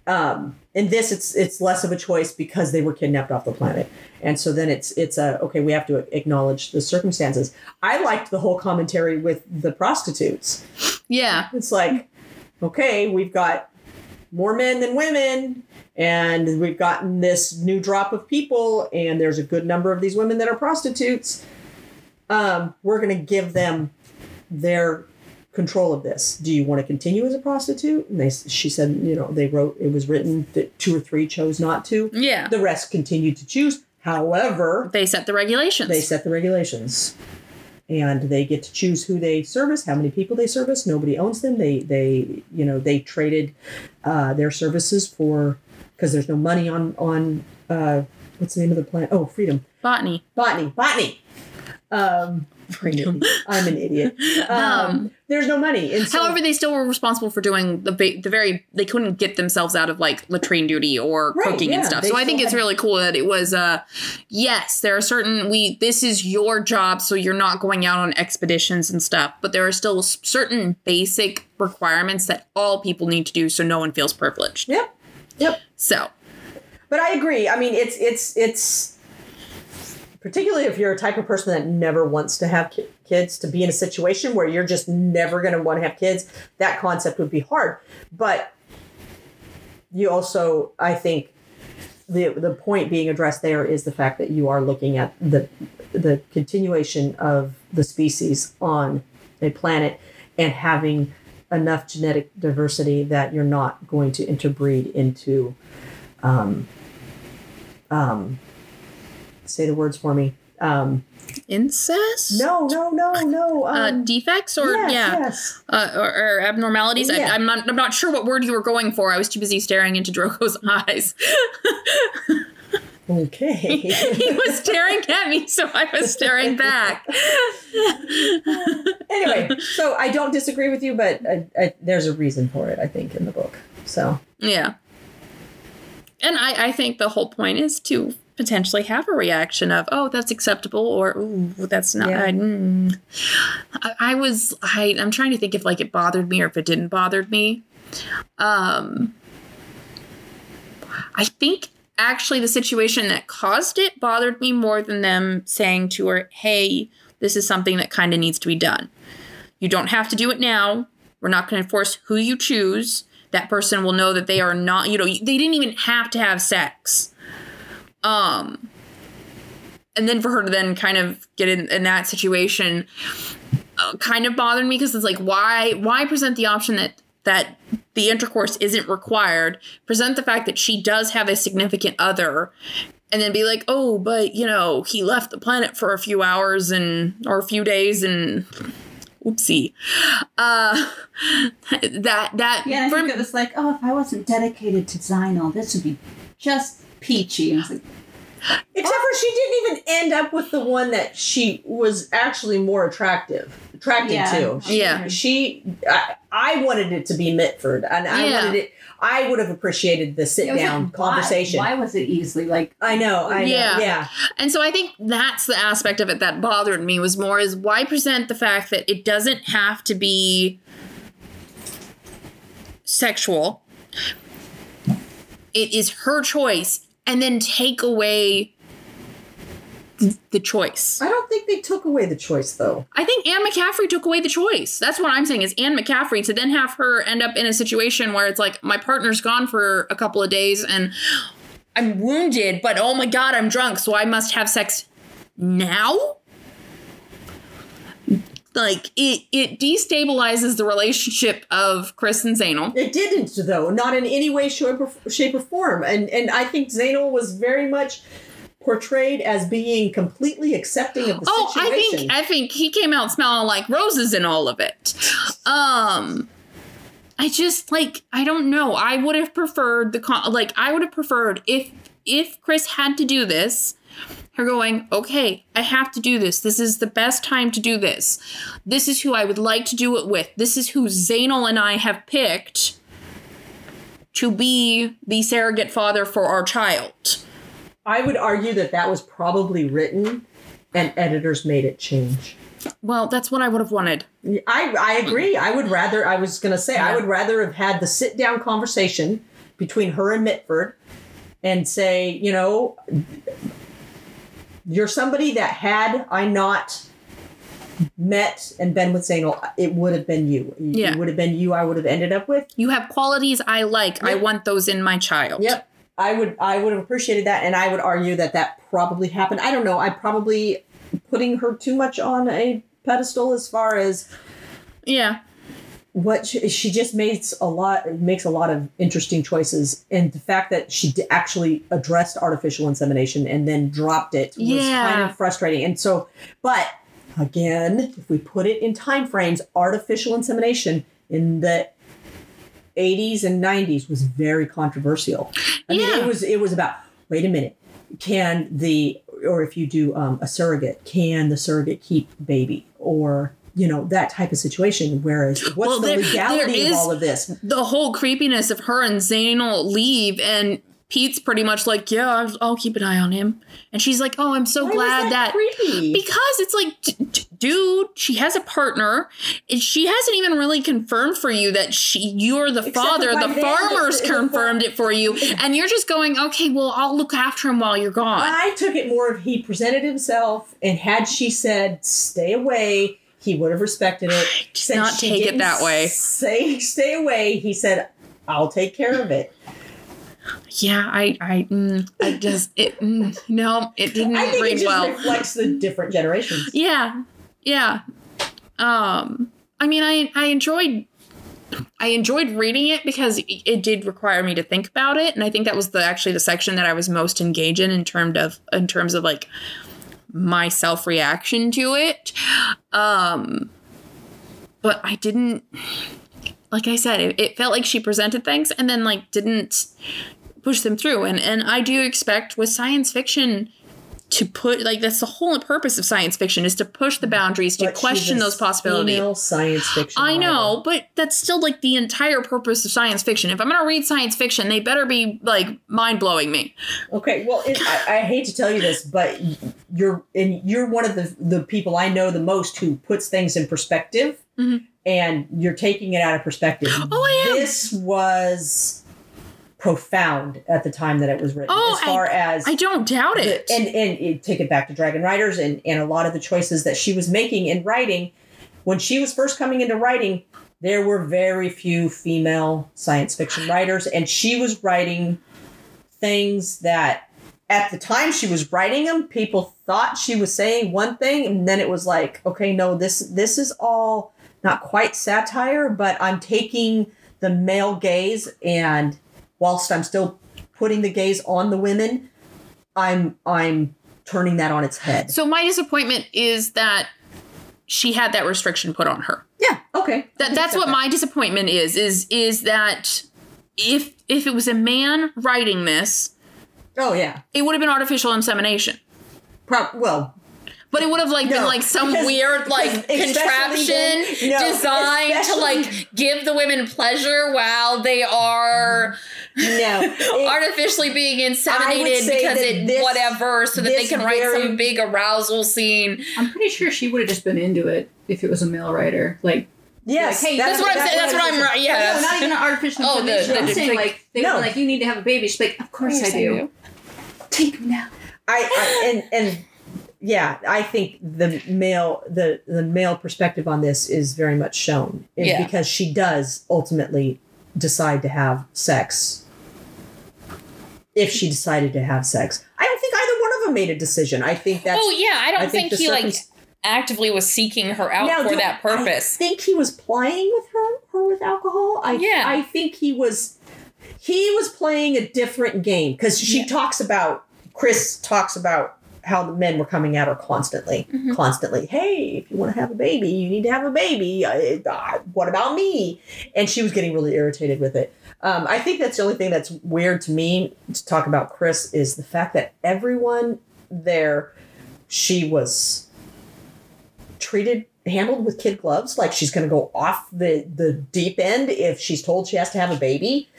Um, in this, it's it's less of a choice because they were kidnapped off the planet, and so then it's it's a okay. We have to acknowledge the circumstances. I liked the whole commentary with the prostitutes. Yeah. It's like, okay, we've got more men than women, and we've gotten this new drop of people, and there's a good number of these women that are prostitutes. Um, we're going to give them their control of this. Do you want to continue as a prostitute? And they, she said, you know, they wrote, it was written that two or three chose not to. Yeah. The rest continued to choose. However, They set the regulations. they set the regulations and they get to choose who they service how many people they service. Nobody owns them. They they you know they traded uh, their services for because there's no money on on uh, what's the name of the plant? Oh freedom. Botany. botany. Botany. Um Freedom. i'm an idiot um, Um, there's no money and so, However, they still were responsible for doing the ba- the very. They couldn't get themselves out of like latrine duty or Right, cooking and stuff. So I think still it's really cool that it was. uh Yes, there are certain we. This is your job, so you're not going out on expeditions and stuff. But there are still certain basic requirements that all people need to do, so no one feels privileged. yep yep So But I agree. I mean, it's it's it's particularly if you're a type of person that never wants to have ki- kids to be in a situation where you're just never going to want to have kids. That concept would be hard. But you also, I think, the the point being addressed there is the fact that you are looking at the the continuation of the species on a planet and having enough genetic diversity that you're not going to interbreed into um, um, say the words for me um, Incest? no no no no Uh, um, defects or yes, yeah, yes. Uh, or, or abnormalities. Yeah. I, I'm not. I'm not sure what word you were going for. I was too busy staring into Drogo's eyes. okay he was staring at me, so I was staring back. anyway so i don't disagree with you but I, I, there's a reason for it i think in the book so Yeah. And I, I think the whole point is to potentially have a reaction of, oh, that's acceptable, or ooh, that's not. Yeah. I, mm. I, I was, I, I'm trying to think if like it bothered me or if it didn't bother me. Um, I think actually the situation that caused it bothered me more than them saying to her, hey, this is something that kind of needs to be done. You don't have to do it now. We're not going to force who you choose. That person will know that they are not, you know, they didn't even have to have sex. Um, and then for her to then kind of get in, in that situation uh, kind of bothered me because it's like, why, why present the option that, that the intercourse isn't required? Present the fact that she does have a significant other and then be like, oh, but you know, he left the planet for a few hours and, or a few days and, oopsie. Uh, that, that, Yeah, I think it was like, oh, if I wasn't dedicated to Zainal, this would be just peachy. And I was like, Except for she didn't even end up with the one that she was actually more attractive, attracted Yeah. to. She, Yeah. She, I, I wanted it to be Mitford, and I wanted it. I would have appreciated the sit down like, conversation. Why, was it easily like? I know. I know. Yeah. Yeah. And so I think that's the aspect of it that bothered me was more is why present the fact that it doesn't have to be sexual. It is her choice and then take away the choice. I don't think they took away the choice though. I think Anne McCaffrey took away the choice. That's what I'm saying is Anne McCaffrey to then have her end up in a situation where it's like my partner's gone for a couple of days and I'm wounded, but oh my god, I'm drunk, so I must have sex now? Like it it destabilizes the relationship of Kris and Zainal. It didn't though, not in any way, shape, or, shape, or form. And and I think Zainal was very much portrayed as being completely accepting of the Oh, I think I think he came out smelling like roses in all of it. Um I just like I don't know. I would have preferred the con- like I would have preferred if if Kris had to do this, her going, "Okay, I have to do this. This is the best time to do this. This is who I would like to do it with. This is who Zainal and I have picked to be the surrogate father for our child." I would argue that that was probably written, and editors made it change. Well, that's what I would have wanted. I I agree. I would rather. I was gonna say I would rather have had the sit down conversation between her and Mitford, and say, you know, you're somebody that had I not met and been with Zainal, it would have been you. Yeah. It would have been you. I would have ended up with. You have qualities I like. I want those in my child. Yep. I would I would have appreciated that and I would argue that that probably happened. I don't know. I probably putting her too much on a pedestal as far as Yeah. What she, she just makes a lot makes a lot of interesting choices and the fact that she d- actually addressed artificial insemination and then dropped it was Yeah. kind of frustrating. And so but again, if we put it in time frames, artificial insemination in the 80s and 90s was very controversial. I mean, Yeah. it was it was about wait a minute, can the or if you do um, a surrogate, can the surrogate keep baby or you know that type of situation? Whereas, what's Well, the there- legality there of all of this? The whole creepiness of her and Zainal leave and Pete's pretty much like, yeah, I'll, keep an eye on him, and she's like, oh, I'm so Why glad that. creepy. because it's like, d- d- dude, she has a partner. and She hasn't even really confirmed for you that she you're the Except father. The farmers the- the- confirmed it for you, and you're just going, okay, well, I'll look after him while you're gone. I took it more of he presented himself, and had she said "stay away," he would have respected it. did not take it that way. Say "stay away," he said, "I'll take care of it." yeah, I, I, mm, I just, it, mm, no, it didn't I think it read just well. reflects the different generations. Yeah, yeah. Um, I mean, I I enjoyed I enjoyed reading it because it, it did require me to think about it, and I think that was the actually the section that I was most engaged in in terms of in terms of like my self reaction to it. Um, but I didn't. Like I said, it, it felt like she presented things and then like didn't push them through. And and I do expect with science fiction to put like that's the whole purpose of science fiction is to push the boundaries to But question those possibilities. Science fiction. I know, writer. but that's still like the entire purpose of science fiction. If I'm gonna read science fiction, they better be like mind blowing me. Okay, well, it, I, I hate to tell you this, but you're and you're one of the the people I know the most who puts things in perspective, Mhm. and you're taking it out of perspective. Oh, I am. This was profound at the time that it was written, Oh, as far as I don't doubt the- it. and and you take it back to Dragon Riders and and a lot of the choices that she was making in writing when she was first coming into writing. There were very few female science fiction writers, and she was writing things that at the time she was writing them, people thought she was saying one thing, and then it was like, okay, no, this this is all not quite satire, but I'm taking the male gaze and whilst I'm still putting the gaze on the women, I'm I'm turning that on its head. so my disappointment is that she had that restriction put on her. Yeah, okay. That that's what my disappointment is. Is is that if if it was a man writing this, Oh yeah. it would have been artificial insemination. Pro- well, But it would have like been like some because- weird like contraption then- no, designed to like give the women pleasure while they are no. It- artificially being inseminated because it this- whatever so that they can write very- some big arousal scene. I'm pretty sure she would have just been into it if it was a male writer. Like, yes, like, hey, That's what I'm saying. That's what I'm right. Yeah. no, not even an artificial Oh, the- insemination. the- I'm saying the- like they No. were like, you need to have a baby. She's like, of course I do. Take me now. I, I and and yeah, I think the male the the male perspective on this is very much shown Yeah. because she does ultimately decide to have sex. If she decided to have sex, I don't think either one of them made a decision. I think that. oh yeah, I don't I think think, he like actively was seeking her out Now, for that I purpose. think he was playing with her, her with alcohol. I, Yeah. I think he was, he was playing a different game because she Yeah. talks about Kris talks about how the men were coming at her constantly, Mhm. constantly. Hey, if you want to have a baby, you need to have a baby. Uh, uh, what about me? And she was getting really irritated with it. Um, I think that's the only thing that's weird to me to talk about Kris is the fact that everyone there, she was treated handled with kid gloves like she's going to go off the the deep end if she's told she has to have a baby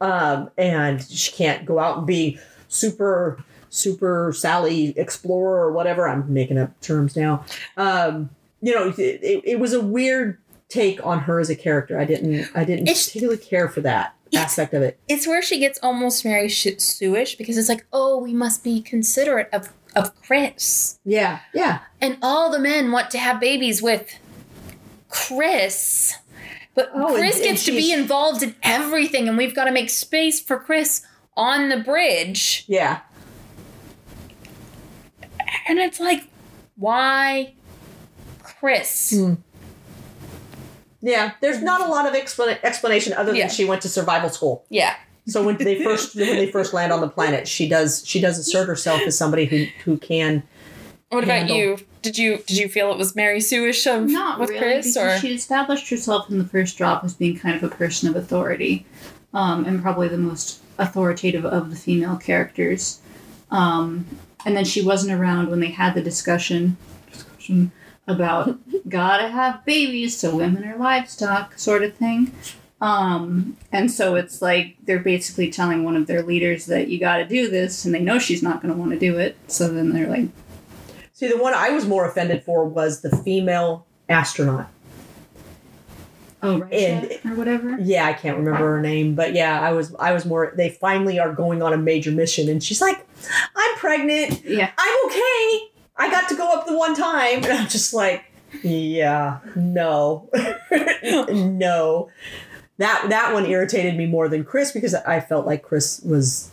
um and she can't go out and be super super sally explorer or whatever i'm making up terms now um you know it, it, it was a weird take on her as a character. I didn't i didn't It's- particularly care for that aspect of it. It's where she gets almost Mary Sueish because it's like, oh, we must be considerate of of Kris, yeah yeah. And all the men want to have babies with Kris. But Oh, Kris and gets to be involved in everything, and we've got to make space for Kris on the bridge. yeah And it's like, why Kris? Hmm. yeah there's not a lot of explan- explanation other than Yeah. she went to survival school Yeah. So when they first when they first land on the planet, she does she does assert herself as somebody who who can. What about Handle. you? Did you did you feel it was Mary Sueish of Not with really, Kris or she established herself in the first drop as being kind of a person of authority, um, and probably the most authoritative of the female characters. Um, and then she wasn't around when they had the discussion discussion about gotta have babies so women are livestock sort of thing. Um, and so it's like they're basically telling one of their leaders that you got to do this, and they know she's not to want to do it. So then they're like, See, the one I was more offended for was the female astronaut. "Oh, right," And- or whatever. Yeah, I can't remember her name, but yeah, I was I was more. They finally are going on a major mission, and she's like, "I'm pregnant. Yeah. I'm okay. I got to go up the one time," and I'm just like, "Yeah, no, no." That that one irritated me more than Kris because I felt like Kris was,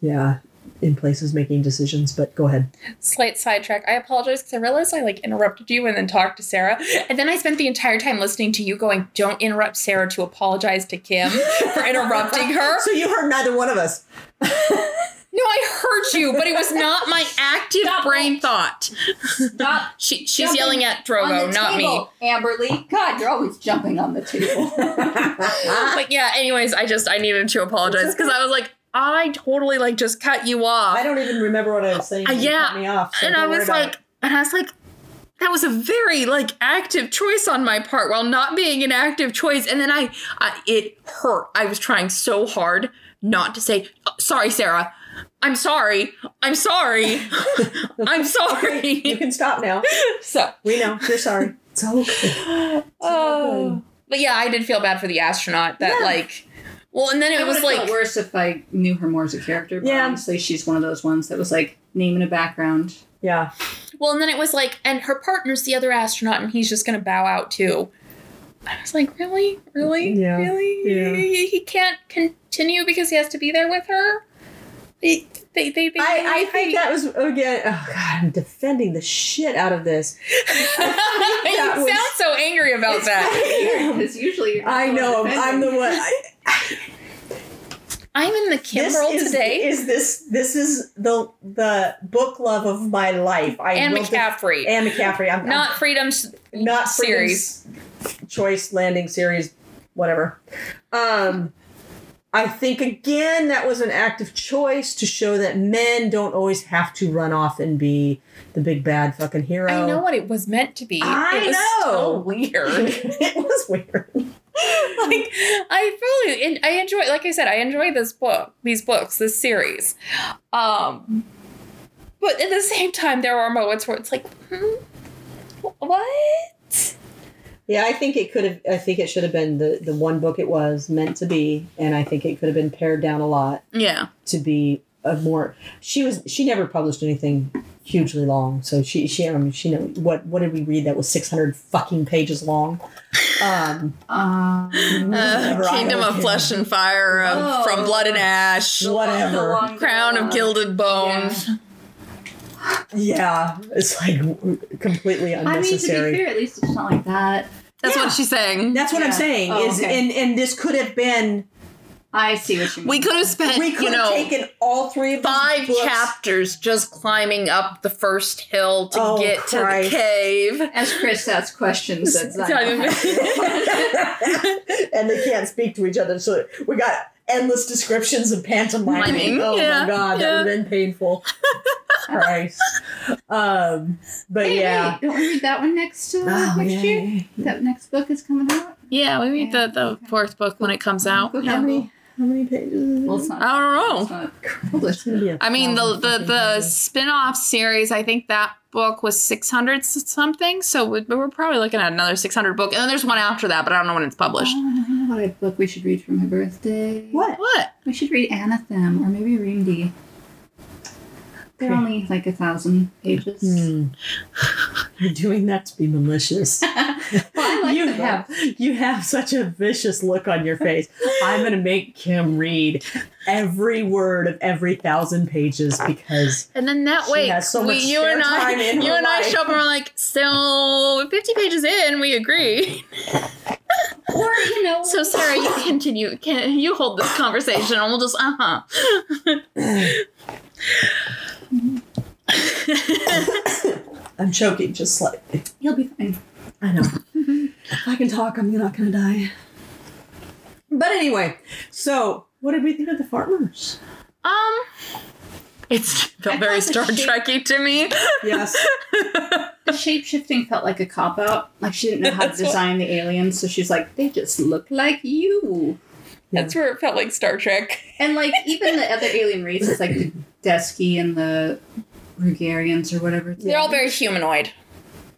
yeah, in places making decisions. But go ahead. Slight sidetrack. I apologize because I realized I like interrupted you and then talked to Sarah. And then I spent the entire time listening to you going, Don't interrupt Sarah to apologize to Kim for interrupting her. So you heard neither one of us. No, I heard you, but it was not my active Stop brain it. thought. Stop She, she's Jumping yelling at on Drogo, the not me. Amberly. God, you're always jumping on the table. But yeah, anyways, I just I needed to apologize because I was like, I totally like just cut you off. I don't even remember what I was saying. Uh, You yeah, cut me off. so and I was like, and I was like, that was a very like active choice on my part while not being an active choice. And then I, I it hurt. I was trying so hard not to say, "Oh, sorry, Sarah. I'm sorry. I'm sorry. I'm sorry. you can stop now. so, We know you're sorry. It's okay. oh. but yeah, I did feel bad for the astronaut that Yeah. like, well, and then it I was was like, worse if I knew her more as a character. But Yeah. honestly, she's one of those ones that was like name and a background. Yeah. Well, and then it was like, and her partner's the other astronaut, and he's just gonna bow out too. I was like, really, really, Yeah, really? yeah. He, he can't continue because he has to be there with her. They, they, they, they I, I really think that was again. Oh God, I'm defending the shit out of this. you was- sound so angry about that. Because usually I know. I'm the one. I, I'm in the Kim this world is, today. Is this this is the the book love of my life? I def- McCaffrey, Anne McCaffrey. I'm not Freedom's I'm not series. Freedom's choice landing series, whatever. Um, I think again that was an act of choice to show that men don't always have to run off and be the big bad fucking hero. I know what it was meant to be. I it was know. so weird. it was weird. like I really and I enjoy like I said I enjoy this book these books this series um but at the same time there are moments where it's like hmm, what Yeah, I think it could have. I think it should have been the the one book it was meant to be, and I think it could have been pared down a lot yeah to be a more. She was. She never published anything hugely long, so she she I mean, she know what what did we read that was six hundred fucking pages long. Um, Um, Whatever, I Kingdom of. Flesh and Fire Oh. from Blood and Ash whatever. Crown of Gilded Bones Yeah, it's like completely unnecessary. I mean, to be fair, at least it's not like that. that's Yeah. what she's saying That's what I'm saying. Oh, is okay. and and this could have been. I see what you mean. we could have spent We could you have know taken all three of five books. chapters just climbing up the first hill to Oh, get to the cave As Kris asks questions that Zion and they can't speak to each other. So we got endless descriptions of pantomiming. Oh yeah, my god, that would have been painful. Christ. Um, but Hey, yeah. hey, don't we read that one next uh, Oh, next yeah, year? yeah, yeah. That next book is coming out. yeah we read Yeah, the, the okay. fourth book when it comes out Go How many? How many pages? Is it? Well, it's not. I don't It's know not. It's gonna be a I mean, the the the pages. spin-off series, I think that book was 600 something, so we- we're probably looking at another 600 book. And then there's one after that, but I don't know when it's published. Oh, I know what a book we should read for my birthday. What? What? We should read Anathem or maybe Reamde. They're only like a thousand pages. Hmm. You're doing that to be malicious. Well, like you the have you have such a vicious look on your face. I'm gonna make Kim read every word of every thousand pages because And then that way, so we, you and I, you her and I life. show up and we're like, so 50 pages in, we agree. Or you know, So Sarah, you continue. Can you hold this conversation, and we'll just uh huh. I'm choking just slightly. you'll be fine. I know. if I can talk, I'm not gonna die. But anyway, so what did we think of the farmers? um, it's felt I very thought Star shape- Trekky to me. Yes. The shape shifting felt like a cop out. Like she didn't know how to That's what- design the aliens, so she's like, they just look like you. That's where it felt like Star Trek. And like even the other alien races, like the Deski and the Rugarians or whatever. They're all very humanoid.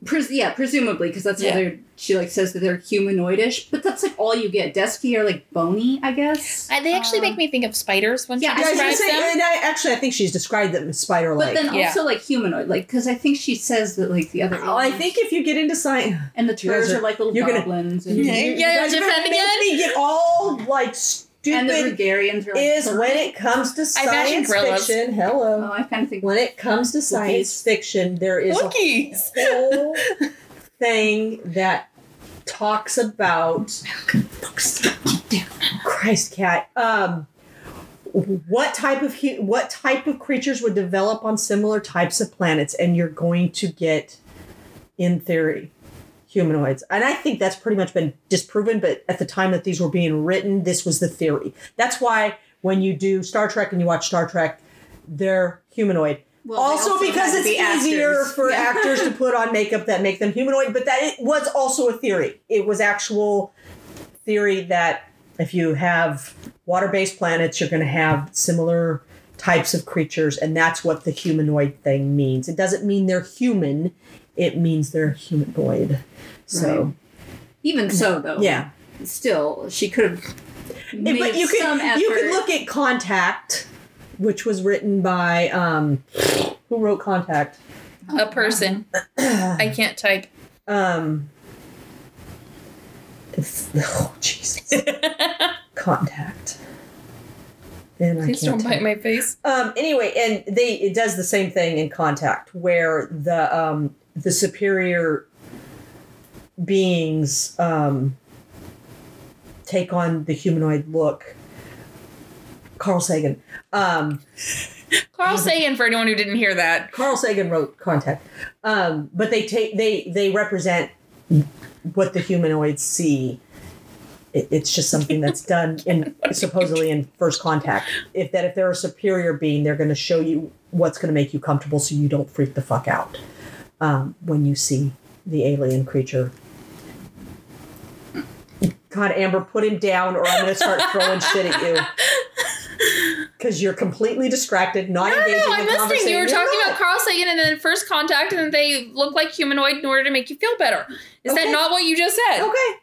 Pres- yeah, presumably because that's Yeah. how they're. She like says that they're humanoidish, but that's like all you get. Deski are like bony, I guess. Uh, they actually make me think of spiders when yeah, she Yeah, I was gonna describes say, them. and I, actually, I think she's described them as spider-like. But then Yeah. also like humanoid, like because I think she says that like the other. Oh, I think if you get into science, and the You turds are- are, like little you're gonna- goblins, and, you, Yeah, you yeah, guys are gonna make me get all like and the stupid. Rugarians are like Is when it comes to imagine science gorillas. fiction. Hello. Oh, I kind of think When it comes to science Wookiees. fiction, there is a Cookies. whole thing that talks about Christ cat. Um what type of hu- what type of creatures would develop on similar types of planets and you're going to get in theory humanoids. And I think that's pretty much been disproven, but at the time that these were being written, this was the theory. That's why when you do Star Trek and you watch Star Trek, they're humanoid Well, also, also because it's be easier actors. for Yeah. actors to put on makeup that make them humanoid but that it was also a theory it was actual theory that if you have water-based planets you're going to have similar types of creatures and that's what the humanoid thing means it doesn't mean they're human it means they're humanoid so Even so, though, yeah still she could have made but you could effort. you could look at contact which was written by um who wrote contact A person. I can't type. Um. It's, oh Jesus! Contact. And I Please can't don't type. bite my face. Um. Anyway, and they it does the same thing in Contact, where the um the superior beings um take on the humanoid look. Carl Sagan. Um. Carl Sagan, for anyone who didn't hear that. Carl Sagan wrote Contact, um, but they take they they represent what the humanoids see. It, it's just something that's done in supposedly in First Contact. If that if they're a superior being, they're going to show you what's going to make you comfortable, so you don't freak the fuck out um, when you see the alien creature. God, Amber, put him down, or I'm going to start throwing shit at you. Because you're completely distracted, not No, no, engaging no, in I'm listening. conversation. You were You're talking not. about Carl Sagan and then first contact, and then they look like humanoid in order to make you feel better. Is Okay. that not what you just said? Okay.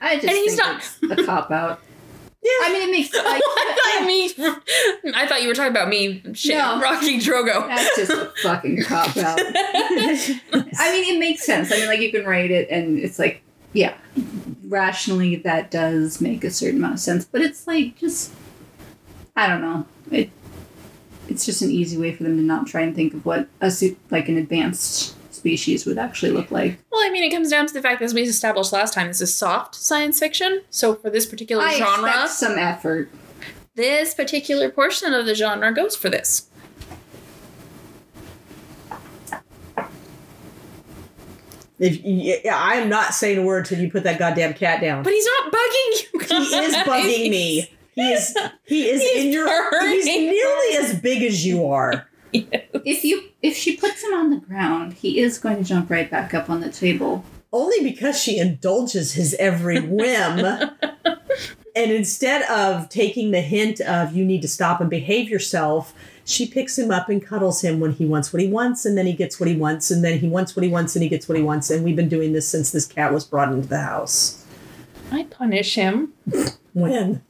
I just And he's not- it's a cop out. Yeah. I mean, it makes like I thought me. I thought you were talking about me. Shit, No. Rocky Drogo. that's just a fucking cop out. I mean, it makes sense. I mean, like you can write it, and it's like, yeah, rationally that does make a certain amount of sense. But it's like just, I don't know. It, it's just an easy way for them to not try and think of what a su- like an advanced species would actually look like. Well, I mean, it comes down to the fact that as we established last time, this is soft science fiction. So for this particular I genre, some effort. this particular portion of the genre goes for this. If yeah, I am not saying a word till you put that goddamn cat down. But he's not bugging you. he is bugging me. He is he is He's in your heart. he's nearly as big as you are. If you if she puts him on the ground, he is going to jump right back up on the table. Only because she indulges his every whim. and instead of taking the hint of you need to stop and behave yourself, she picks him up and cuddles him when he wants what he wants, and then he gets what he wants, and then he wants what he wants, and he gets what he wants. And we've been doing this since this cat was brought into the house. I punish him When?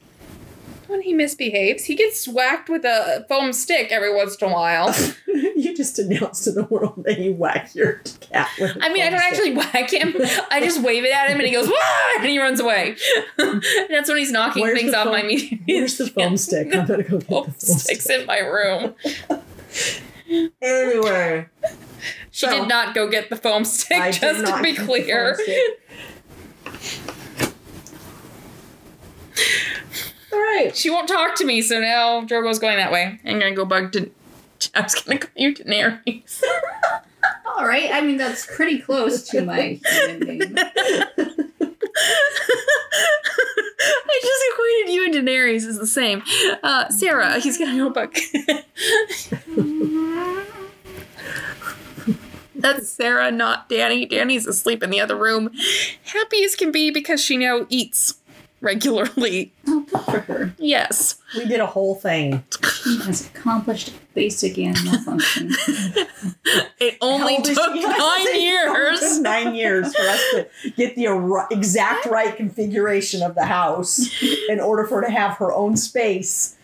When he misbehaves. He gets whacked with a foam stick every once in a while. you just announced to the world that you whack your cat with a I mean, I don't stick. actually whack him. I just wave it at him and he goes, Wah! and he runs away. and that's when he's knocking Where's things off foam- my media. Where's the foam stick? I'm gonna go get the Foam foam sticks stick. in my room. Anyway, She So- did not go get the foam stick, I did just to be get the clear. foam stick. All right. She won't talk to me, so now Drogo's going that way. I'm gonna go bug to. I was gonna call you Daenerys. All right, I mean that's pretty close to my human name. I just equated you and Daenerys as the same. Uh, Sarah, he's gonna go bug. That's Sarah, not Danny. Danny's asleep in the other room, happy as can be because she now eats regularly. Oh, good for her. Yes. We did a whole thing. She has accomplished basic animal function. It only How old is took she? nine years. Nine years for us to get the ar- exact right configuration of the house in order for her to have her own space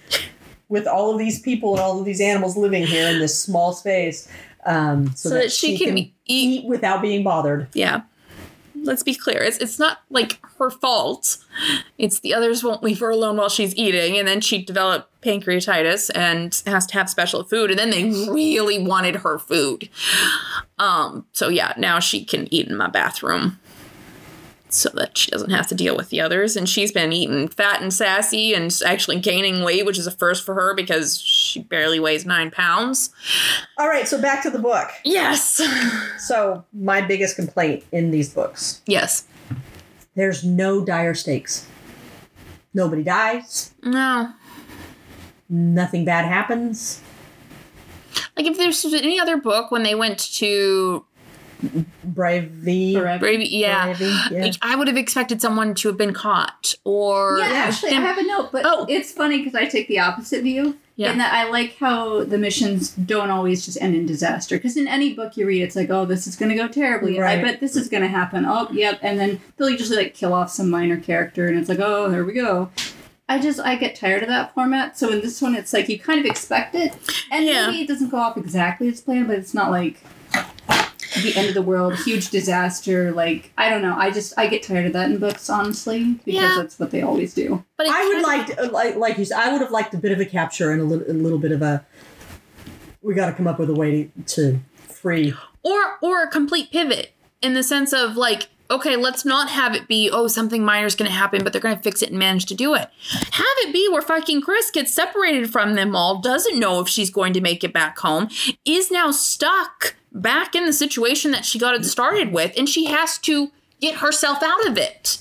with all of these people and all of these animals living here in this small space. Um, so, So that she can eat- eat without being bothered. Yeah. Let's be clear. It's it's not like her fault. It's the others won't leave her alone while she's eating, and then she developed pancreatitis and has to have special food, and then they really wanted her food. Um, so yeah, now she can eat in my bathroom. So that she doesn't have to deal with the others. And she's been eating fat and sassy and actually gaining weight, which is a first for her because she barely weighs nine pounds. All right, so back to the book. Yes. So, my biggest complaint in these books Yes. there's no dire stakes. Nobody dies, No. nothing bad happens. Like if there's any other book when they went to Bravey. Forever. Brave, yeah, Bravey, yeah. Like, I would have expected someone to have been caught or Yeah, actually, I have a note, but Oh. it's funny because I take the opposite view. Yeah. In that I like how the missions don't always just end in disaster. Because in any book you read, it's like, oh, this is going to go terribly. and I bet this is going to happen. Oh, yep. And then they'll usually like kill off some minor character, and it's like, oh, there we go. I just I get tired of that format. So in this one, it's like you kind of expect it, and Yeah. maybe it doesn't go off exactly as planned, but it's not like the end of the world, huge disaster. Like I don't know. I just I get tired of that in books, honestly, because Yeah. that's what they always do. but I would like, to, uh, like, like you said, I would have liked a bit of a capture and a little, a little bit of a. We got to come up with a way to, to free. or or a complete pivot in the sense of like okay let's not have it be oh something minor is gonna happen but they're gonna fix it and manage to do it have it be where fucking Kris gets separated from them all doesn't know if she's going to make it back home is now stuck back in the situation that she got it started with and she has to get herself out of it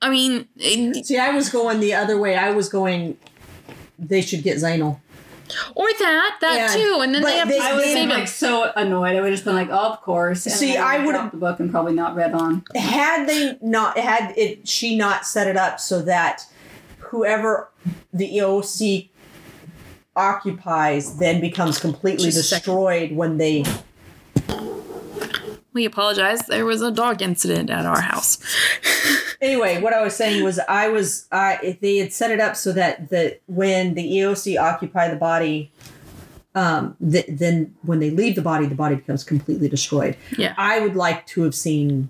i mean it- See, I was going the other way. I was going. They should get Zainal. or that that Yeah, too and then but they have they- to I would have save been like so annoyed. I would have just been like, oh, of course. And See, I would've would've- the book and probably not read on. Had they not had it, she not set it up so that whoever the Eosi occupies then becomes completely Just destroyed when they. we apologize there was a dog incident at our house Anyway, what I was saying was, I was, I they had set it up so that that when the Eosi occupy the body, um, th- then when they leave the body, the body becomes completely destroyed. yeah I would like to have seen,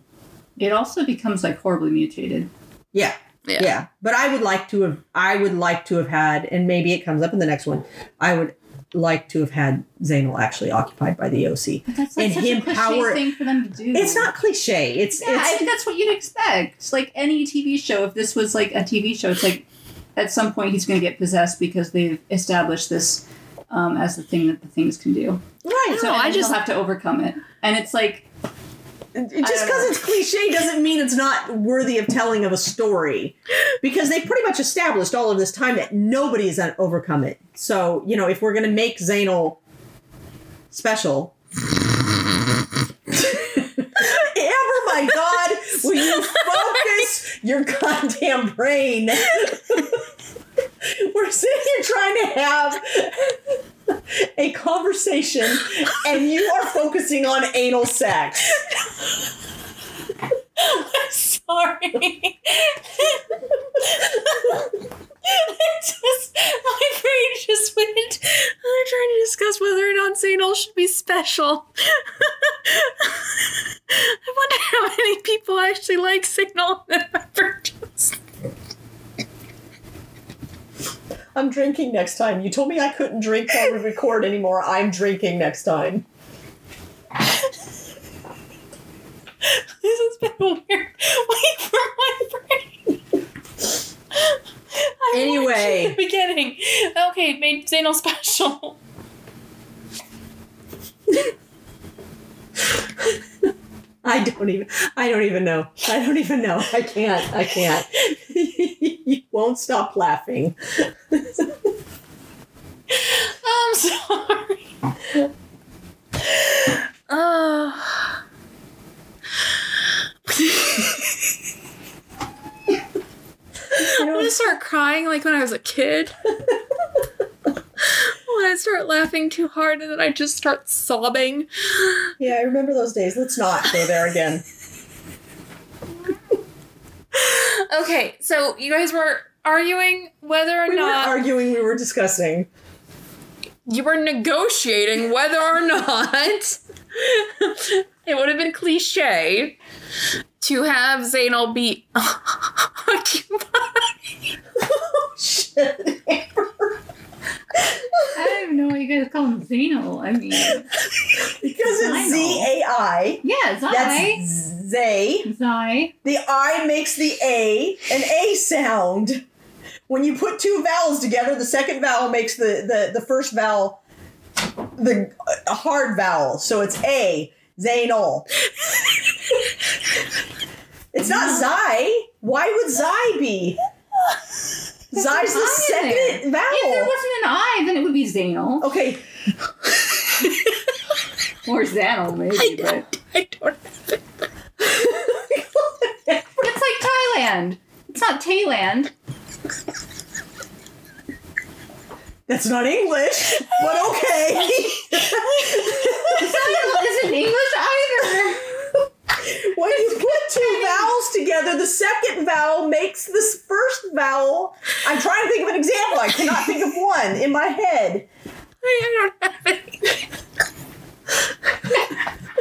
It also becomes like horribly mutated. yeah, yeah, yeah, but I would like to have, I would like to have had, and maybe it comes up in the next one. I would like to have had Zainal actually occupied by the Eosi. But that's And like such him a cliche power- thing for them to do. It's not cliche. It's Yeah, I it's think that's what you'd expect. Like any TV show, if this was like a TV show, it's like at some point he's going to get possessed because they've established this um, as the thing that the things can do. right. So know, I just- have to overcome it. And it's like Just because it's cliche doesn't mean it's not worthy of telling of a story. Because they pretty much established all of this time that nobody has overcome it. So, you know, if we're going to make Zainal special. ever my God, will you focus your goddamn brain? We're sitting here trying to have a conversation and you are focusing on anal sex. sorry. just my brain just went. I'm trying to discuss whether or not St. Ol should be special. I wonder how many people actually like Signal that. I'm drinking next time. You told me I couldn't drink while we record anymore. I'm drinking next time. This has been a weird week for my brain. I Anyway. watched it at the beginning. Okay, made Zainal special. I don't even I don't even know. I don't even know. I can't. I can't. you won't stop laughing. I'm sorry. Oh. I'm gonna start crying like when I was a kid. I start laughing too hard and then I just start sobbing. Yeah, I remember those days. Let's not go there again. Okay, so you guys were arguing whether or not. We weren't arguing, we were discussing. you were negotiating whether or not it would have been cliche to have Zainal be oh, Shit. I don't even know why you guys call him Zanal. I mean, because it's Z A I. yeah, Zai. That's Zay. Zai. The I makes the A an A sound. When you put two vowels together, the second vowel makes the the, the first vowel the a hard vowel. So it's A. Zainal. it's not Zai. Why would Zai be? Zai's the I second vowel. If there wasn't an I, then it would be Zanal. Okay, Or Zanal, maybe, but. I don't have it. It's like Thailand. It's not Thailand. that's not English, but okay. Zanal isn't English either. when you put two vowels together, the second vowel makes this first vowel. I'm trying to think of an example. I cannot think of one in my head. I don't have it.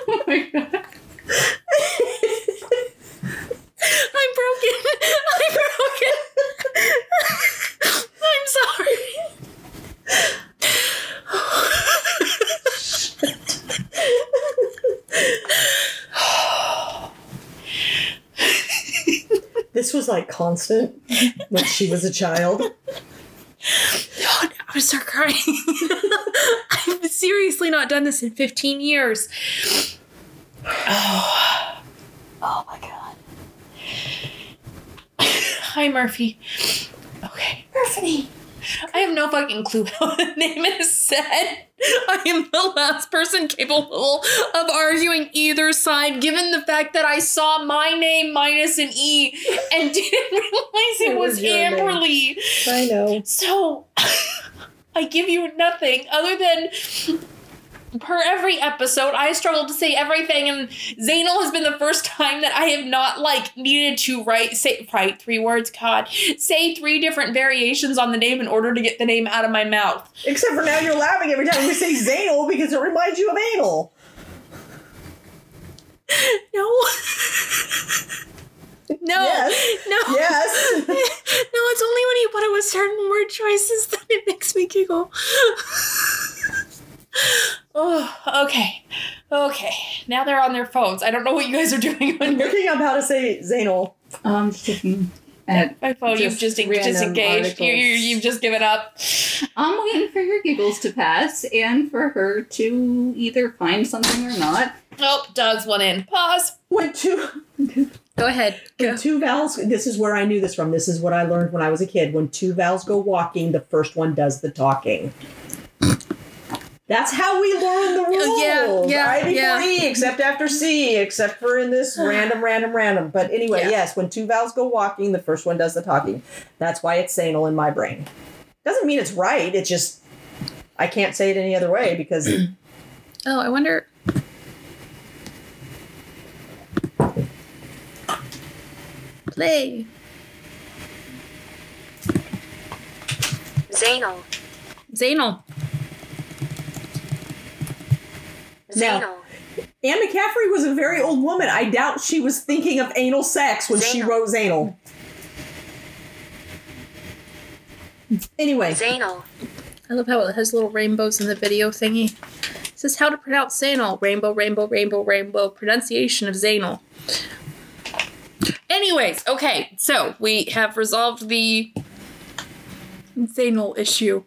Oh my god. I'm broken. I'm broken. I'm sorry. This was like constant when she was a child. God, I'm gonna start crying. I've seriously not done this in 15 years. Oh, oh my god. Hi, Murphy. Okay. Murphy. I have no fucking clue how the name is said. I am the last person capable of arguing either side, given the fact that I saw my name minus an E and didn't realize it It was was. Amberly. I know. So, I give you nothing other than per every episode, I struggle to say everything, and Zainal has been the first time that I have not like needed to write say write three words. God, say three different variations on the name in order to get the name out of my mouth. Except for now you're laughing every time we say Zanal because it reminds you of anal. No. No, Yes. no, Yes. no. It's only when you put it with certain word choices that it makes me giggle. oh, okay, okay. Now they're on their phones. I don't know what you guys are doing on I'm your looking up how to say Zanal. Um, just looking at. my phone. you've Just just random disengaged. You, you, you've just given up. I'm waiting for your giggles to pass and for her to either find something or not. Oh, Doug's one in. Pause. When two Go ahead. when two vowels this is where I knew this from. This is what I learned when I was a kid. When two vowels go walking, the first one does the talking. That's how we learn the rules. yeah, yeah, I before yeah. E, except after C, except for in this random, random, random. But anyway, Yeah. yes, when two vowels go walking, the first one does the talking. That's why it's anal in my brain. Doesn't mean it's right. It's just I can't say it any other way because Oh, I wonder. Play. Zainal. Zainal. Now- Zainal. Anne McCaffrey was a very old woman. I doubt she was thinking of anal sex when she wrote Zanal. Anyway, Zainal. I love how it has little rainbows in the video thingy. It says how to pronounce Zainal. Rainbow, rainbow, rainbow, rainbow. Pronunciation of Zainal. Anyways, okay, so we have resolved the Zainal issue.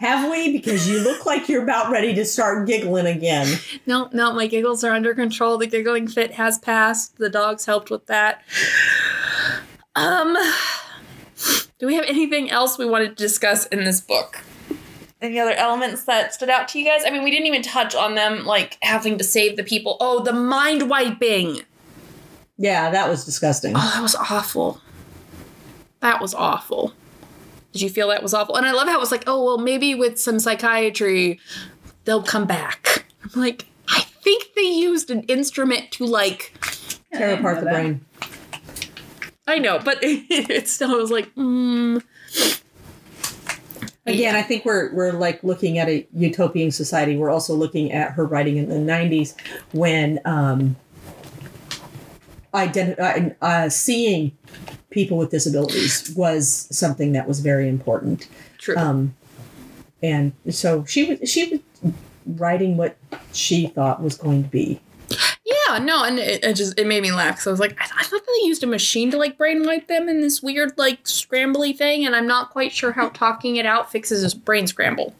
Have we? Because you look like you're about ready to start giggling again. No, no, my giggles are under control. The giggling fit has passed. The dogs helped with that. Um, do we have anything else we wanted to discuss in this book? Any other elements that stood out to you guys? I mean, we didn't even touch on them, like having to save the people. Oh, the mind wiping. Yeah, that was disgusting. Oh, that was awful. That was awful. Did you feel that was awful? And I love how it was like, oh well, maybe with some psychiatry, they'll come back. I'm like, I think they used an instrument to like, Tear apart the brain. I know, but it still was like, mm. Again, I think we're we're like looking at a utopian society. We're also looking at her writing in the '90s when um, identi- uh, uh, seeing people with disabilities was something that was very important. True. Um, and so she was she was writing what she thought was going to be. Yeah, no, and it, it just it made me laugh because I was like, I, I thought they used a machine to like brain wipe them in this weird like scrambly thing, and I'm not quite sure how talking it out fixes his brain scramble.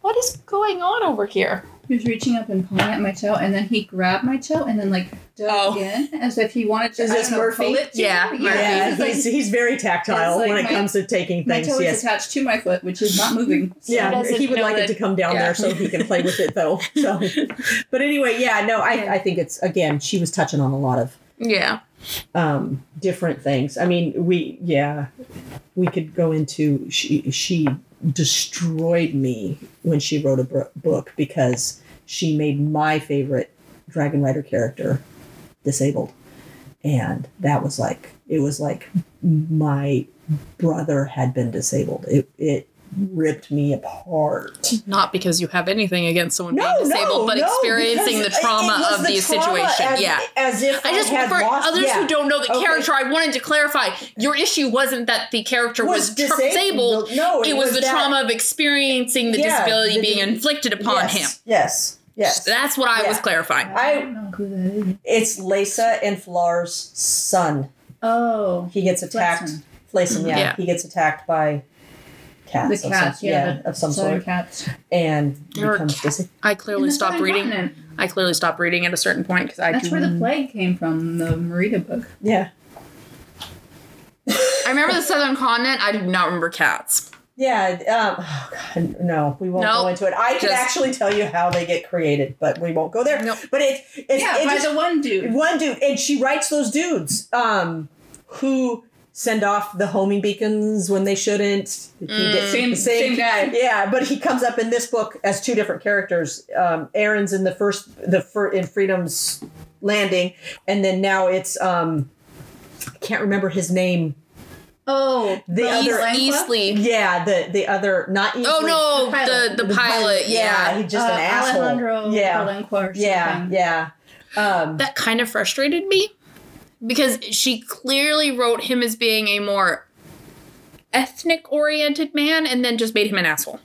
What is going on over here? He was reaching up and pulling at my toe, and then he grabbed my toe and then like dug Oh. in as if he wanted to. Is I this don't know, Murphy? pull it to Yeah, me. Murphy. Yeah, he like- he's, he's very tactile like when it comes to taking my things. toe is Yes. attached to my foot, which is not moving. So- Yeah, doesn't he would know like it to come down yeah. there so he can play with it though. So, but anyway, yeah, no, I, I think it's again she was touching on a lot of Yeah, um, different things. I mean, we yeah, we could go into she she destroyed me when she wrote a bro- book because she made my favorite Dragon Rider character disabled, and that was like it was like my brother had been disabled. It it ripped me apart. not because you have anything against someone No, being disabled, no, but no, experiencing the trauma of the the trauma situation. As, yeah. as if I just had for lost, others yeah. who don't know the Okay. character, I wanted to clarify your issue wasn't that the character was, Was disabled. disabled. No, it, it was, was the that- trauma of experiencing the Yeah, disability the- being inflicted upon yes, him. Yes, yes. That's what I was clarifying. I I don't know who that is. it's Lessa and F'lar's son. Oh, He gets attacked. F'lessan. F'lessan, yeah, Yeah. he gets attacked by cats. the of cats, some, yeah, the of some sort, cats. and There becomes disabled. I clearly stopped reading. continent. I clearly stopped reading at a certain point because I That's do. where the plague came from. The Merida book. Yeah, I remember the southern continent. I do not remember cats. Yeah. Um, oh God, no, we won't Nope. go into it. I can Just- actually tell you how they get created, but we won't go there. Nope. But it, it's yeah, it by just- the one dude. one dude and she writes those dudes um who send off the homing beacons when they shouldn't He Mm. did- Same- same guy. yeah but he comes up in this book as two different characters um aaron's in the first the fir- in freedom's landing and then now it's um i can't remember his name Oh, The Rose other- Langqua? Eastly. yeah the the other not Oh no, The pilot. the the, pilot. Yeah. he's just Uh, an asshole Alejandro yeah Palenque or yeah yeah um that kind of frustrated me because she clearly wrote him as being a more ethnic oriented man and then just made him an asshole.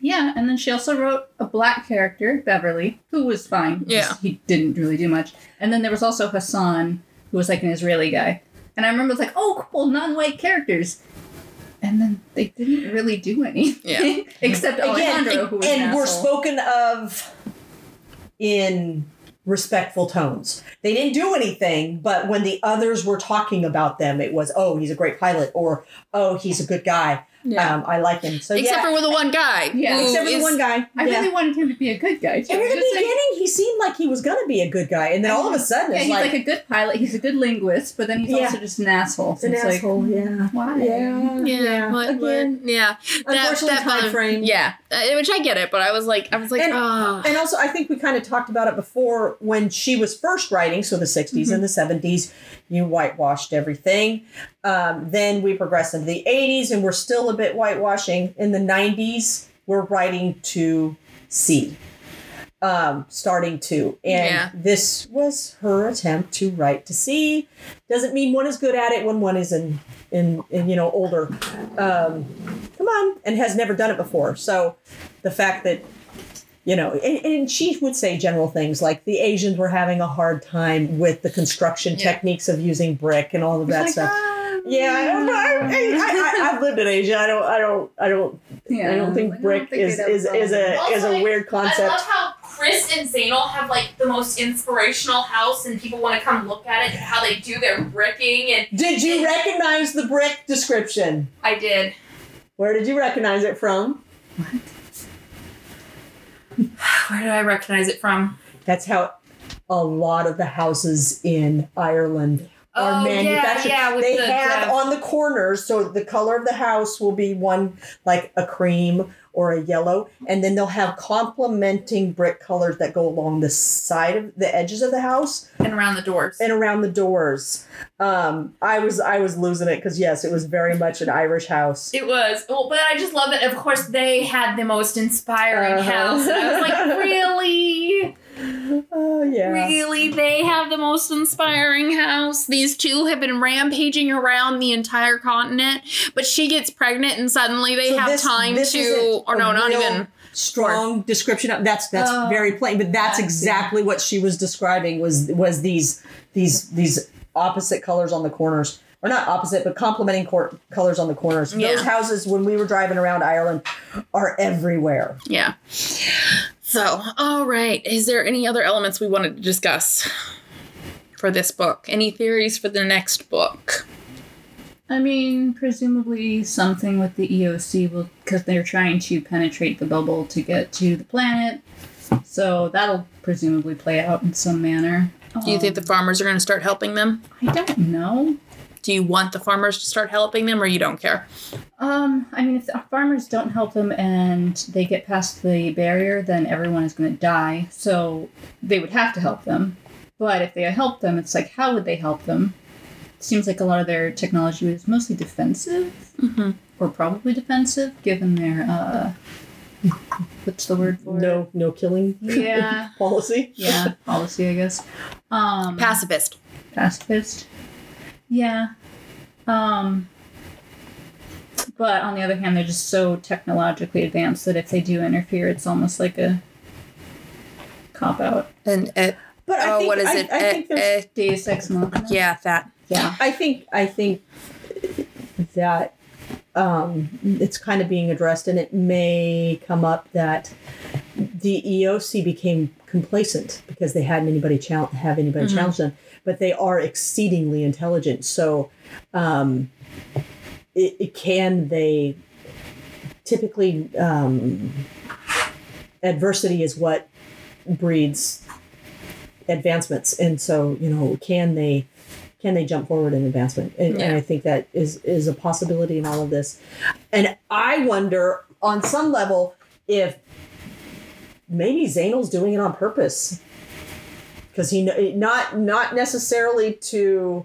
Yeah, and then she also wrote a black character, Beverly, who was fine. Yeah. Just- He didn't really do much. And then there was also Hassan, who was like an Israeli guy. And I remember it was like, oh, cool, non white characters. And then they didn't really do anything. Yeah. Except Alejandro, who was and an were asshole. spoken of in respectful tones. They didn't do anything, but when the others were talking about them, it was, "Oh, he's a great pilot," or "Oh, he's a good guy. Yeah. Um, I like him." So Except yeah, for with the one guy. Yeah. except for the one guy. I yeah. really wanted him to be a good guy. Too. in the Just like- beginning, he seemed like he was gonna be a good guy, and then all of a sudden, yeah, it's he's like, like, a good pilot. He's a good linguist, but then he's Yeah. also just an asshole. So an it's asshole. Like, yeah, why? yeah, Yeah, but, Again, but- yeah. unfortunately, time bothered- frame. Yeah, uh, which I get it, but I was like, I was like, And- ah. And also, I think we kind of talked about it before when she was first writing, so the 60s and the 70s, you whitewashed everything. Um, then we progressed into the 80s, and we're still a bit whitewashing. In the 90s, we're writing to see, um, starting to. And Yeah. this was her attempt to write to see. Doesn't mean one is good at it when one is in, in, in you know, older. Um, come on, and has never done it before. So the fact that you know, and, and she would say general things like the Asians were having a hard time with the construction Yeah. techniques of using brick and all of that like, stuff. ah, Yeah, I, I, I, I, I've lived in Asia. I don't, I don't, I don't, yeah. I don't think Like, I brick think is is, is a Also, is a like, weird I concept. love how Kris and Zainal have like the most inspirational house, and people want to come look at it and how they do their bricking. And Did you recognize the brick description? I did. Where did you recognize it from? Where did I recognize it from? That's how a lot of the houses in Ireland Oh, manufactured. yeah, with they the- have the- on the corners, so the color of the house will be one like a cream or a yellow, and then they'll have complementing brick colors that go along the side of the edges of the house and around the doors. and around the doors. Um, I was I was losing it because yes, it was very much an Irish house. It was. Well, but I just love it. Of course, they had the most inspiring Uh-huh. house. I was like, really? Oh yeah. Really? They have the most inspiring house? These two have been rampaging around the entire continent, but she gets pregnant and suddenly they So have this- time this to, or no, not even. strong description of that's that's Oh, very plain but that's I see. exactly what she was describing was was these these these opposite colors on the corners or not opposite but complementing cor- colors on the corners Yeah. those houses when we were driving around ireland are everywhere Yeah. So, all right. Is there any other elements we wanted to discuss for this book? Any theories for the next book? I mean, presumably something with the Eosi will, because they're trying to penetrate the bubble to get to the planet. So that'll presumably play out in some manner. Do you think the um, farmers are going to start helping them? I don't know. Do you want the farmers to start helping them or you don't care? Um, I mean, if the farmers don't help them and they get past the barrier, then everyone is going to die. So they would have to help them. But if they help them, it's like, how would they help them? It seems like a lot of their technology was mostly defensive, Mm-hmm. or probably defensive, given their uh, what's the word for it? no no killing Yeah. policy Yeah, policy, I guess. Um, Pacifist. pacifist. Yeah. Um but on the other hand they're just so technologically advanced that if they do interfere it's almost like a cop out. And uh, but I oh, think, what is I, it? I think Uh, there's uh, Deus Ex Machina. yeah, that. Yeah. I think I think that um, it's kind of being addressed, and it may come up that the Eosi became complacent because they hadn't anybody chal- have anybody Mhm. challenge them, but they are exceedingly intelligent. So, um, it, it can they typically um, adversity is what breeds advancements, and so you know can they can they jump forward in advancement? And, and I think that is is a possibility in all of this. And I wonder, on some level, if maybe Zainal's doing it on purpose, because he not not necessarily to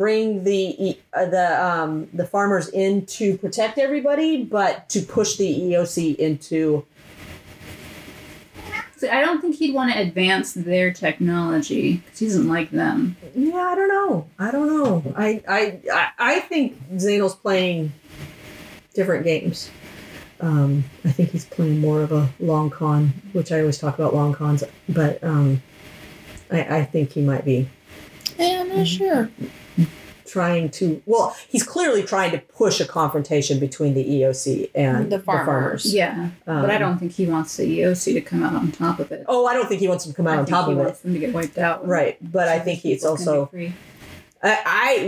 bring the uh, the um, the farmers in to protect everybody, but to push the Eosi into So I don't think he'd want to advance their technology because he doesn't like them. Yeah, I don't know. I don't know. I I I, I think Zainal's playing different games. Um, I think he's playing more of a long con, which I always talk about long cons, but um, I, I think he might be Yeah, I'm not sure. Trying to. Well, he's clearly trying to push a confrontation between the Eosi and The farmers. Yeah, but I Um, don't think he wants the Eosi to come out on top of it. Oh, I don't think he wants him to come out I on think top he of it. wants them to get wiped out. Right, but I think these it's people can be also free. I,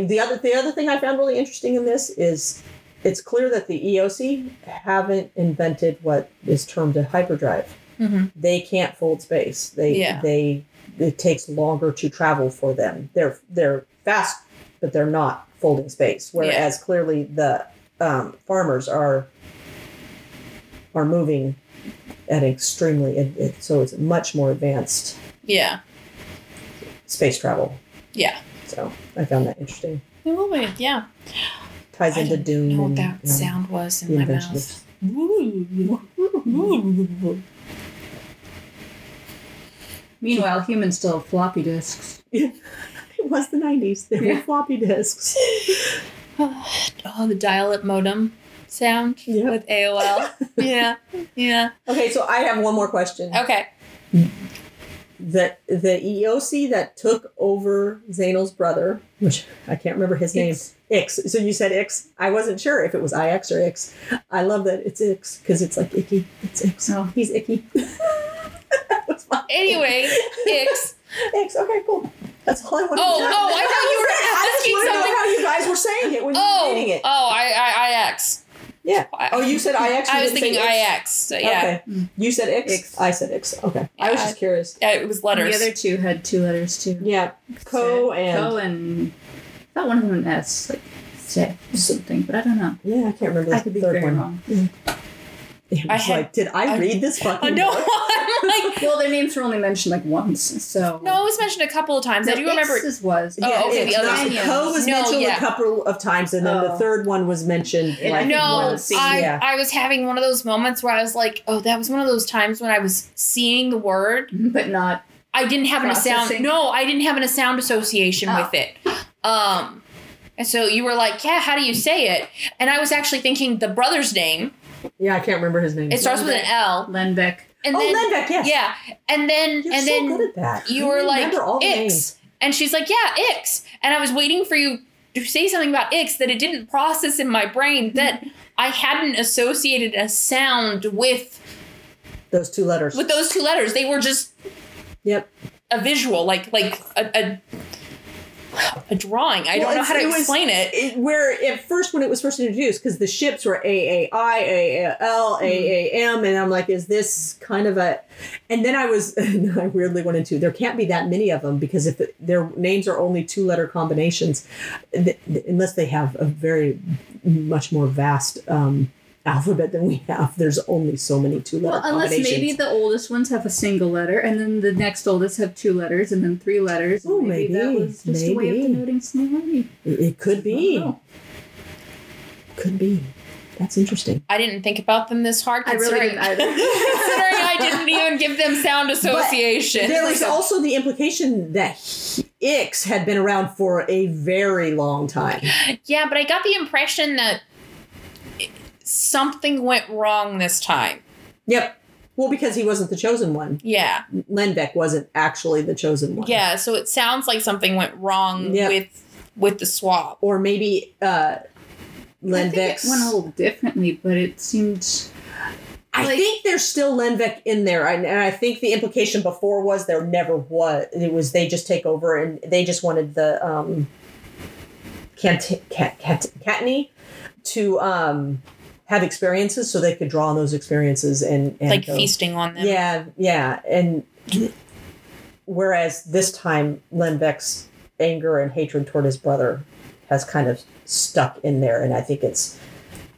I the other the other thing I found really interesting in this is it's clear that the Eosi haven't invented what is termed a hyperdrive. Mm-hmm. They can't fold space. They Yeah. they it takes longer to travel for them. They're they're fast, but they're not folding space. Whereas clearly the um, farmers are are moving at extremely it, it, so it's much more advanced Yeah. space travel. Yeah. So I found that interesting. It will be, yeah. Ties I into didn't Doom. know what that and sound was in my mouth. Meanwhile, humans still have floppy disks. it was the nineties. There Yeah. were floppy disks. oh, the dial-up modem sound Yep. with AOL. yeah, yeah. Okay, so I have one more question. Okay. That the Eosi that took over Zainal's brother, which I can't remember his name, Ix. Ix. So you said Ix. I wasn't sure if it was IX or Ix. I love that it's Ix because it's like icky. It's Ix. Oh. He's icky. that was fine. Anyway, Ix. Ix. Okay, cool. That's all I wanted Oh, to know. oh, I thought you were I just asking wanted to know how you guys were saying it when you were Oh, reading it. oh, I, I, IX. Yeah. Oh, you said IX. I was thinking Ix? IX. So yeah, Okay. You said X. Ix. I said X. Okay. I was just curious. Yeah, it was And letters. The other two had two letters too. Yeah. Co and Co and I thought one of them an S, like set or something, but I don't know. Yeah, I can't remember I could be third very one. wrong. Mm. It I was had- like, did I, I- read this fucking I know. book? I'm like, Well, their names were only mentioned like once, so. no, it was mentioned a couple of times. I No, do remember. This was. Oh, okay, it's the other not- Co was No, mentioned yeah. a couple of times, and then the Oh. third one was mentioned. And I like No, once. I, yeah. I was having one of those moments where I was like, oh, that was one of those times when I was seeing the word. But not. I didn't have a sound. No, I didn't have a sound association Oh. with it. Um, and so you were like, yeah, how do you say it? And I was actually thinking the brother's name. Yeah, I can't remember his name. It starts with an L. Lenbeck. And oh, then, Lenbeck, yes. Yeah. And then, You're and so then good at that. you were like, remember all Ix. names. And she's like, yeah, Ix. And I was waiting for you to say something about Ix that it didn't process in my brain that I hadn't associated a sound with Those two letters. with those two letters. They were just yep. a visual, like like a a, a drawing. I Well, don't know how to it was- explain it. It, where at first when it was first introduced, because the ships were AAI, AAL, AAM, and I'm like, is this kind of a? And then I was, I weirdly went into there can't be that many of them because if it, their names are only two letter combinations, th- th- unless they have a very much more vast um, alphabet than we have, there's only so many two letter Well, unless combinations. maybe the oldest ones have a single letter, and then the next oldest have two letters, and then three letters. Oh, maybe, that was just a way of maybe. denoting similarity. it, it could be, I don't know. could be. That's interesting. I didn't think about them this hard. I really considering- didn't considering I didn't even give them sound association. There was also the implication that he- Ix had been around for a very long time. yeah, but I got the impression that something went wrong this time. Yep. Well, because he wasn't the chosen one. Yeah. Lenbeck wasn't actually the chosen one. Yeah, so it sounds like something went wrong Yep. with with the swap. Or maybe uh, I think it Lenbeck's. went a little differently, but it seemed. I like- think there's still Lenbeck in there, and, and I think the implication before was there never was. It was they just take over, and they just wanted the um, Cant- Cat- Cat- Catteni to um, have experiences, so they could draw on those experiences and, and like go- feasting on them. Yeah, yeah, and whereas this time Lenbeck's anger and hatred toward his brother has kind of stuck in there, and I think it's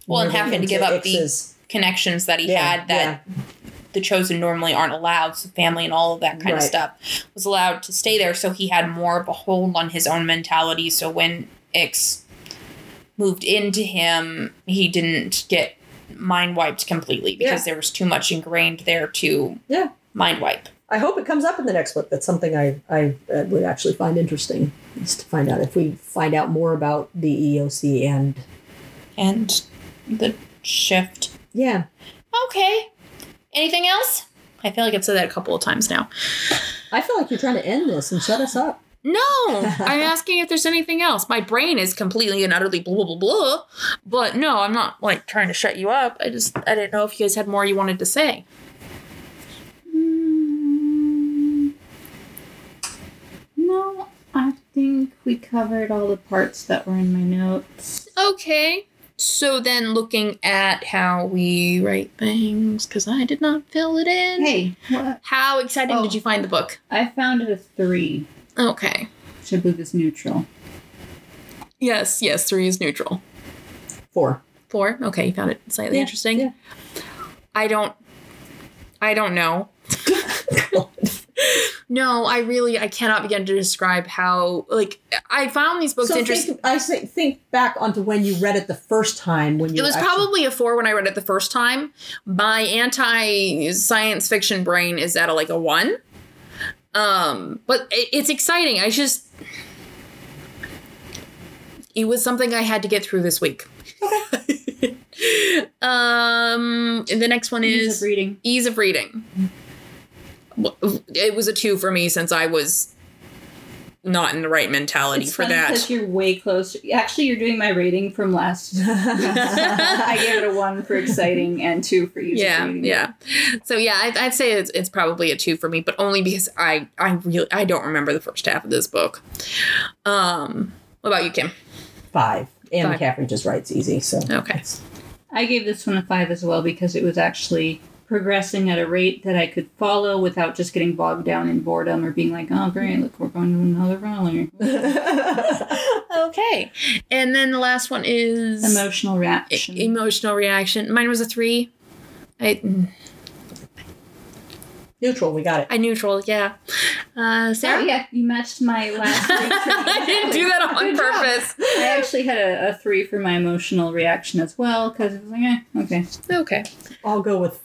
Well, and having to give up the- Connections that he Yeah, had that the chosen normally aren't allowed, so family and all of that kind of stuff was allowed to stay there. So he had more of a hold on his own mentality. So when Ix moved into him, he didn't get mind wiped completely because Yeah. there was too much ingrained there to Yeah. mind wipe. I hope it comes up in the next book. That's something I I uh, would actually find interesting is to find out if we find out more about the Eosi and And the shift. yeah. Okay. Anything else? I feel like I've said that a couple of times now. I feel like you're trying to end this and shut us up. No, I'm asking if there's anything else. My brain is completely and utterly blah blah blah blah. But no, I'm not like trying to shut you up. I just I didn't know if you guys had more you wanted to say. Mm, no, I think we covered all the parts that were in my notes. Okay. So then looking at how we write things, because I did not fill it in. Hey, what? How exciting Oh. did you find the book? I found it a three, Okay. which I believe is neutral. Yes, yes, three is neutral. Four. Four? Okay, you found it slightly Yeah, interesting. yeah. I don't I don't know. no, I really I cannot begin to describe how like I found these books so interesting. think, I say, think back onto when you read it the first time when you It was actually- probably a four when I read it the first time. My anti science fiction brain is at a, like a one. Um, but it, it's exciting. I just it was something I had to get through this week. Okay. um, the next one Ease is of reading. ease of reading. It was a two for me since I was not in the right mentality It's for funny that. because you're way closer. Actually, you're doing my rating from last. I gave it a one for exciting and two for ease yeah reading. yeah so yeah I'd, I'd say it's, it's probably a two for me but only because i i really i don't remember the first half of this book um what about you kim five. And Five. McCaffrey just writes easy, so okay I gave this one a five as well because it was actually progressing at a rate that I could follow without just getting bogged down in boredom or being like, oh great, look, we're going to another rally. Okay. And then the last one is Emotional reaction. E- emotional reaction. Mine was a three. I Neutral, we got it. I neutral, yeah. Uh, oh Sarah, yeah, you matched my last. I didn't do that on Good job. purpose. I actually had a, a three for my emotional reaction as well because it was like, eh, okay. Okay. I'll go with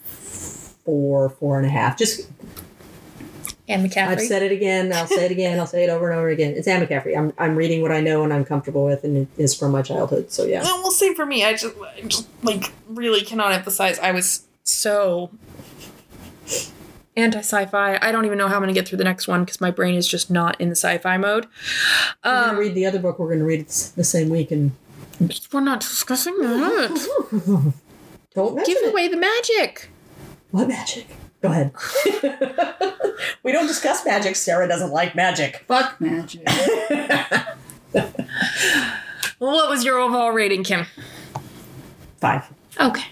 four, four and a half. Just And McCaffrey. I've said it again. I'll say it again. I'll say it over and over again. It's Anne McCaffrey. I'm I'm reading what I know and I'm comfortable with, and it is from my childhood. So yeah. Well, we'll for me. I just, I just like really cannot emphasize. I was so anti sci-fi. I don't even know how I'm going to get through the next one because my brain is just not in the sci-fi mode. We're gonna Um, read the other book. We're gonna read it the same week, and we're not discussing that. don't Give it. away the magic. What magic? Go ahead. we don't discuss magic. Sarah doesn't like magic. Fuck magic. What was your overall rating, Kim? Five. Okay,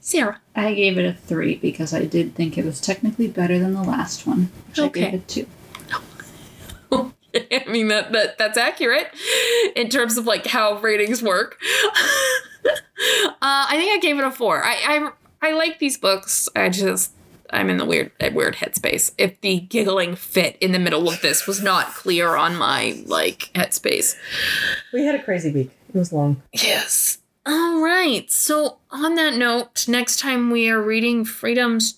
Sarah. I gave it a three because I did think it was technically better than the last one, which Okay. I gave it two. I mean that, that that's accurate in terms of like how ratings work. uh, I think I gave it a four. I, I I like these books. I just I'm in the weird weird headspace. If the giggling fit in the middle of this was not clear on my like headspace. We had a crazy week. It was long. Yes. All right. So on that note, next time we are reading Freedom's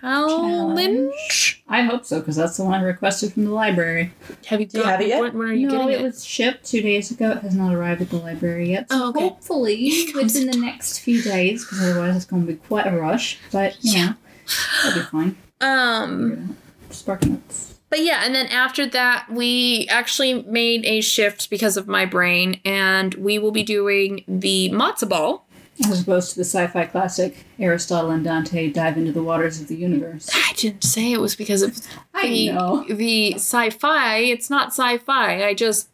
Challenge. I hope so because that's the one I requested from the library. Have you, Do you got- have it yet? When, when are you no, getting it it? was shipped two days ago. It has not arrived at the library yet. So Oh, okay. hopefully within the next few days, because otherwise it's going to be quite a rush. But you Yeah. know, that'll be fine. um. Spark notes. But yeah, and then after that, we actually made a shift because of my brain, and we will be doing the matzo ball. As opposed to the sci-fi classic Aristotle and Dante dive into the waters of the universe. I didn't say it was because of I the, know. the sci-fi. It's not sci-fi. I just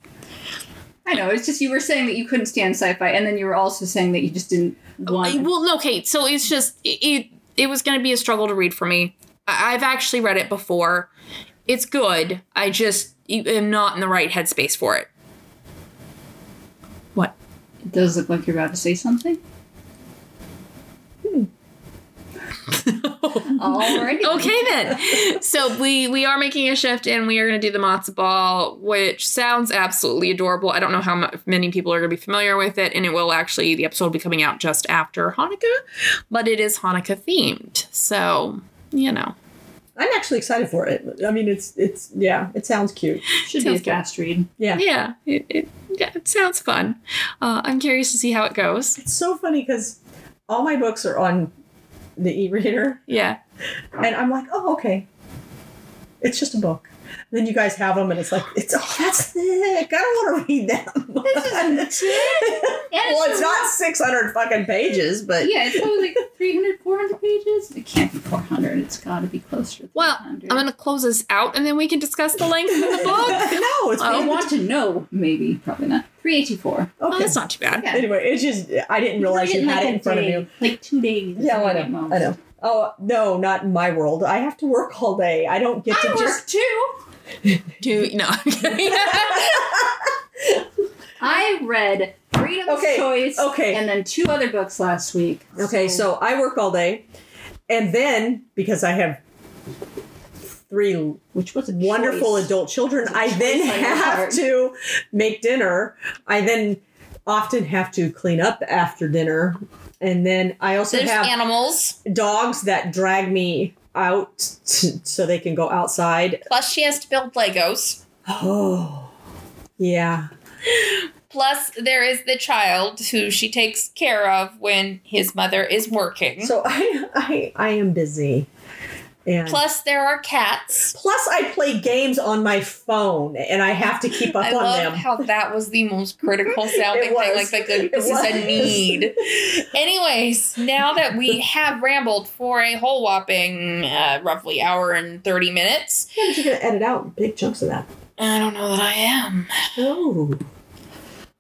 I know. It's just you were saying that you couldn't stand sci-fi, and then you were also saying that you just didn't want. Oh, well, no, Kate. So it's just it. It, it was going to be a struggle to read for me. I, I've actually read it before. It's good. I just am not in the right headspace for it. What? It does look like you're about to say something. Alrighty. okay then. So we we are making a shift, and we are going to do the matzo ball, which sounds absolutely adorable. I don't know how many people are going to be familiar with it, and it will actually the episode will be coming out just after Hanukkah, but it is Hanukkah themed, so you know. I'm actually excited for it. I mean, it's it's yeah, it sounds cute. Should be a Sounds fast read. Yeah, Yeah, it, it yeah, it sounds fun. Uh, I'm curious to see how it goes. it's so funny because all my books are on the e-reader, Yeah. and I'm like, oh, okay, it's just a book. Then you guys have them, and it's like, it's oh, that's thick. I don't want to read them. This isn't well, it's not 600 fucking pages, but Yeah, it's probably like 300, 400 pages. It can't be 400. It's got to be closer to Well, I'm going to close this out, and then we can discuss the length of the book. no, it's Oh, I want to know. Maybe, probably not. 384. Oh, okay. that's not too bad. Yeah. Anyway, it's just I didn't realize you had like it in a front of you. Like two days. Yeah, well, I at know. I know. Oh no, not in my world. I have to work all day. I don't get to I work just. too. Do no. I'm kidding. I read Freedom's Okay, Choice okay. and then two other books last week. Okay, so I work all day, and then because I have three which was a wonderful choice. adult children, It's a I then choice on your have to make dinner. I then often have to clean up after dinner, and then I also There's have animals. dogs that drag me out t- so they can go outside. Plus, she has to build Legos. Oh, yeah. Plus, there is the child who she takes care of when his mother is working. So I I I am busy. And Plus, there are cats. plus I play games on my phone and I have to keep up on them. I on love them. how that was the most critical sounding thing. Like, like a, this is a need. Anyways, now that we have rambled for a whole whopping uh, roughly hour and 30 minutes, Yeah, but you're gonna edit out big chunks of that. I don't know that I am. Oh.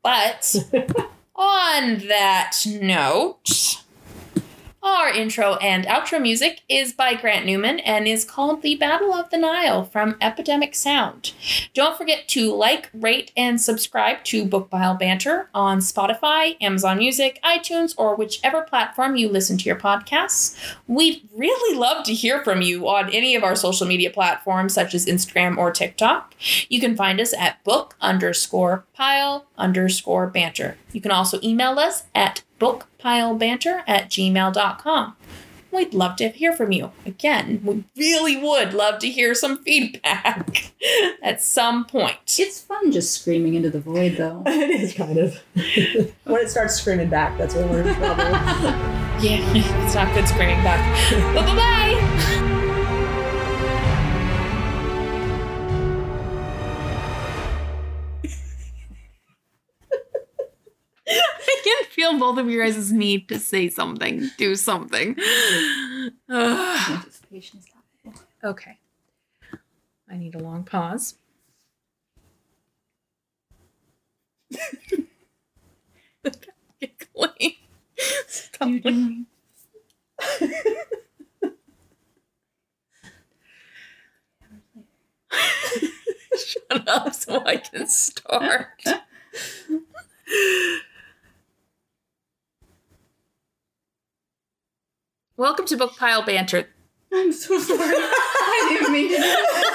But on that note, Our intro and outro music is by Grant Newman and is called The Battle of the Nile from Epidemic Sound. Don't forget to like, rate, and subscribe to Book Pile Banter on Spotify, Amazon Music, iTunes, or whichever platform you listen to your podcasts. We'd really love to hear from you on any of our social media platforms such as Instagram or TikTok. You can find us at book underscore pile underscore banter. You can also email us at bookpilebanter at gmail.com. We'd love to hear from you. Again, we really would love to hear some feedback at some point. It's fun just screaming into the void, though. it is kind of. when it starts screaming back, that's when we're in trouble. Yeah, it's not good screaming back. Bye bye I can feel both of your guys' need to say something, do something. Anticipation is okay. I need a long pause. Giggling. Stop. Shut up so I can start. Welcome to Book Pile Banter. I'm so sorry. I didn't mean to do that.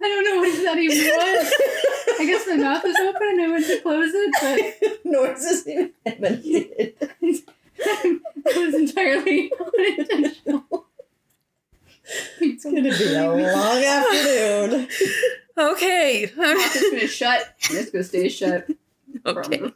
I don't know what that even was. I guess my mouth was open and I went to close it, but Noises even emanated. but it was entirely unintentional. It's gonna be a long afternoon. Okay. Mouth is gonna shut. and It's gonna stay shut. okay. forever.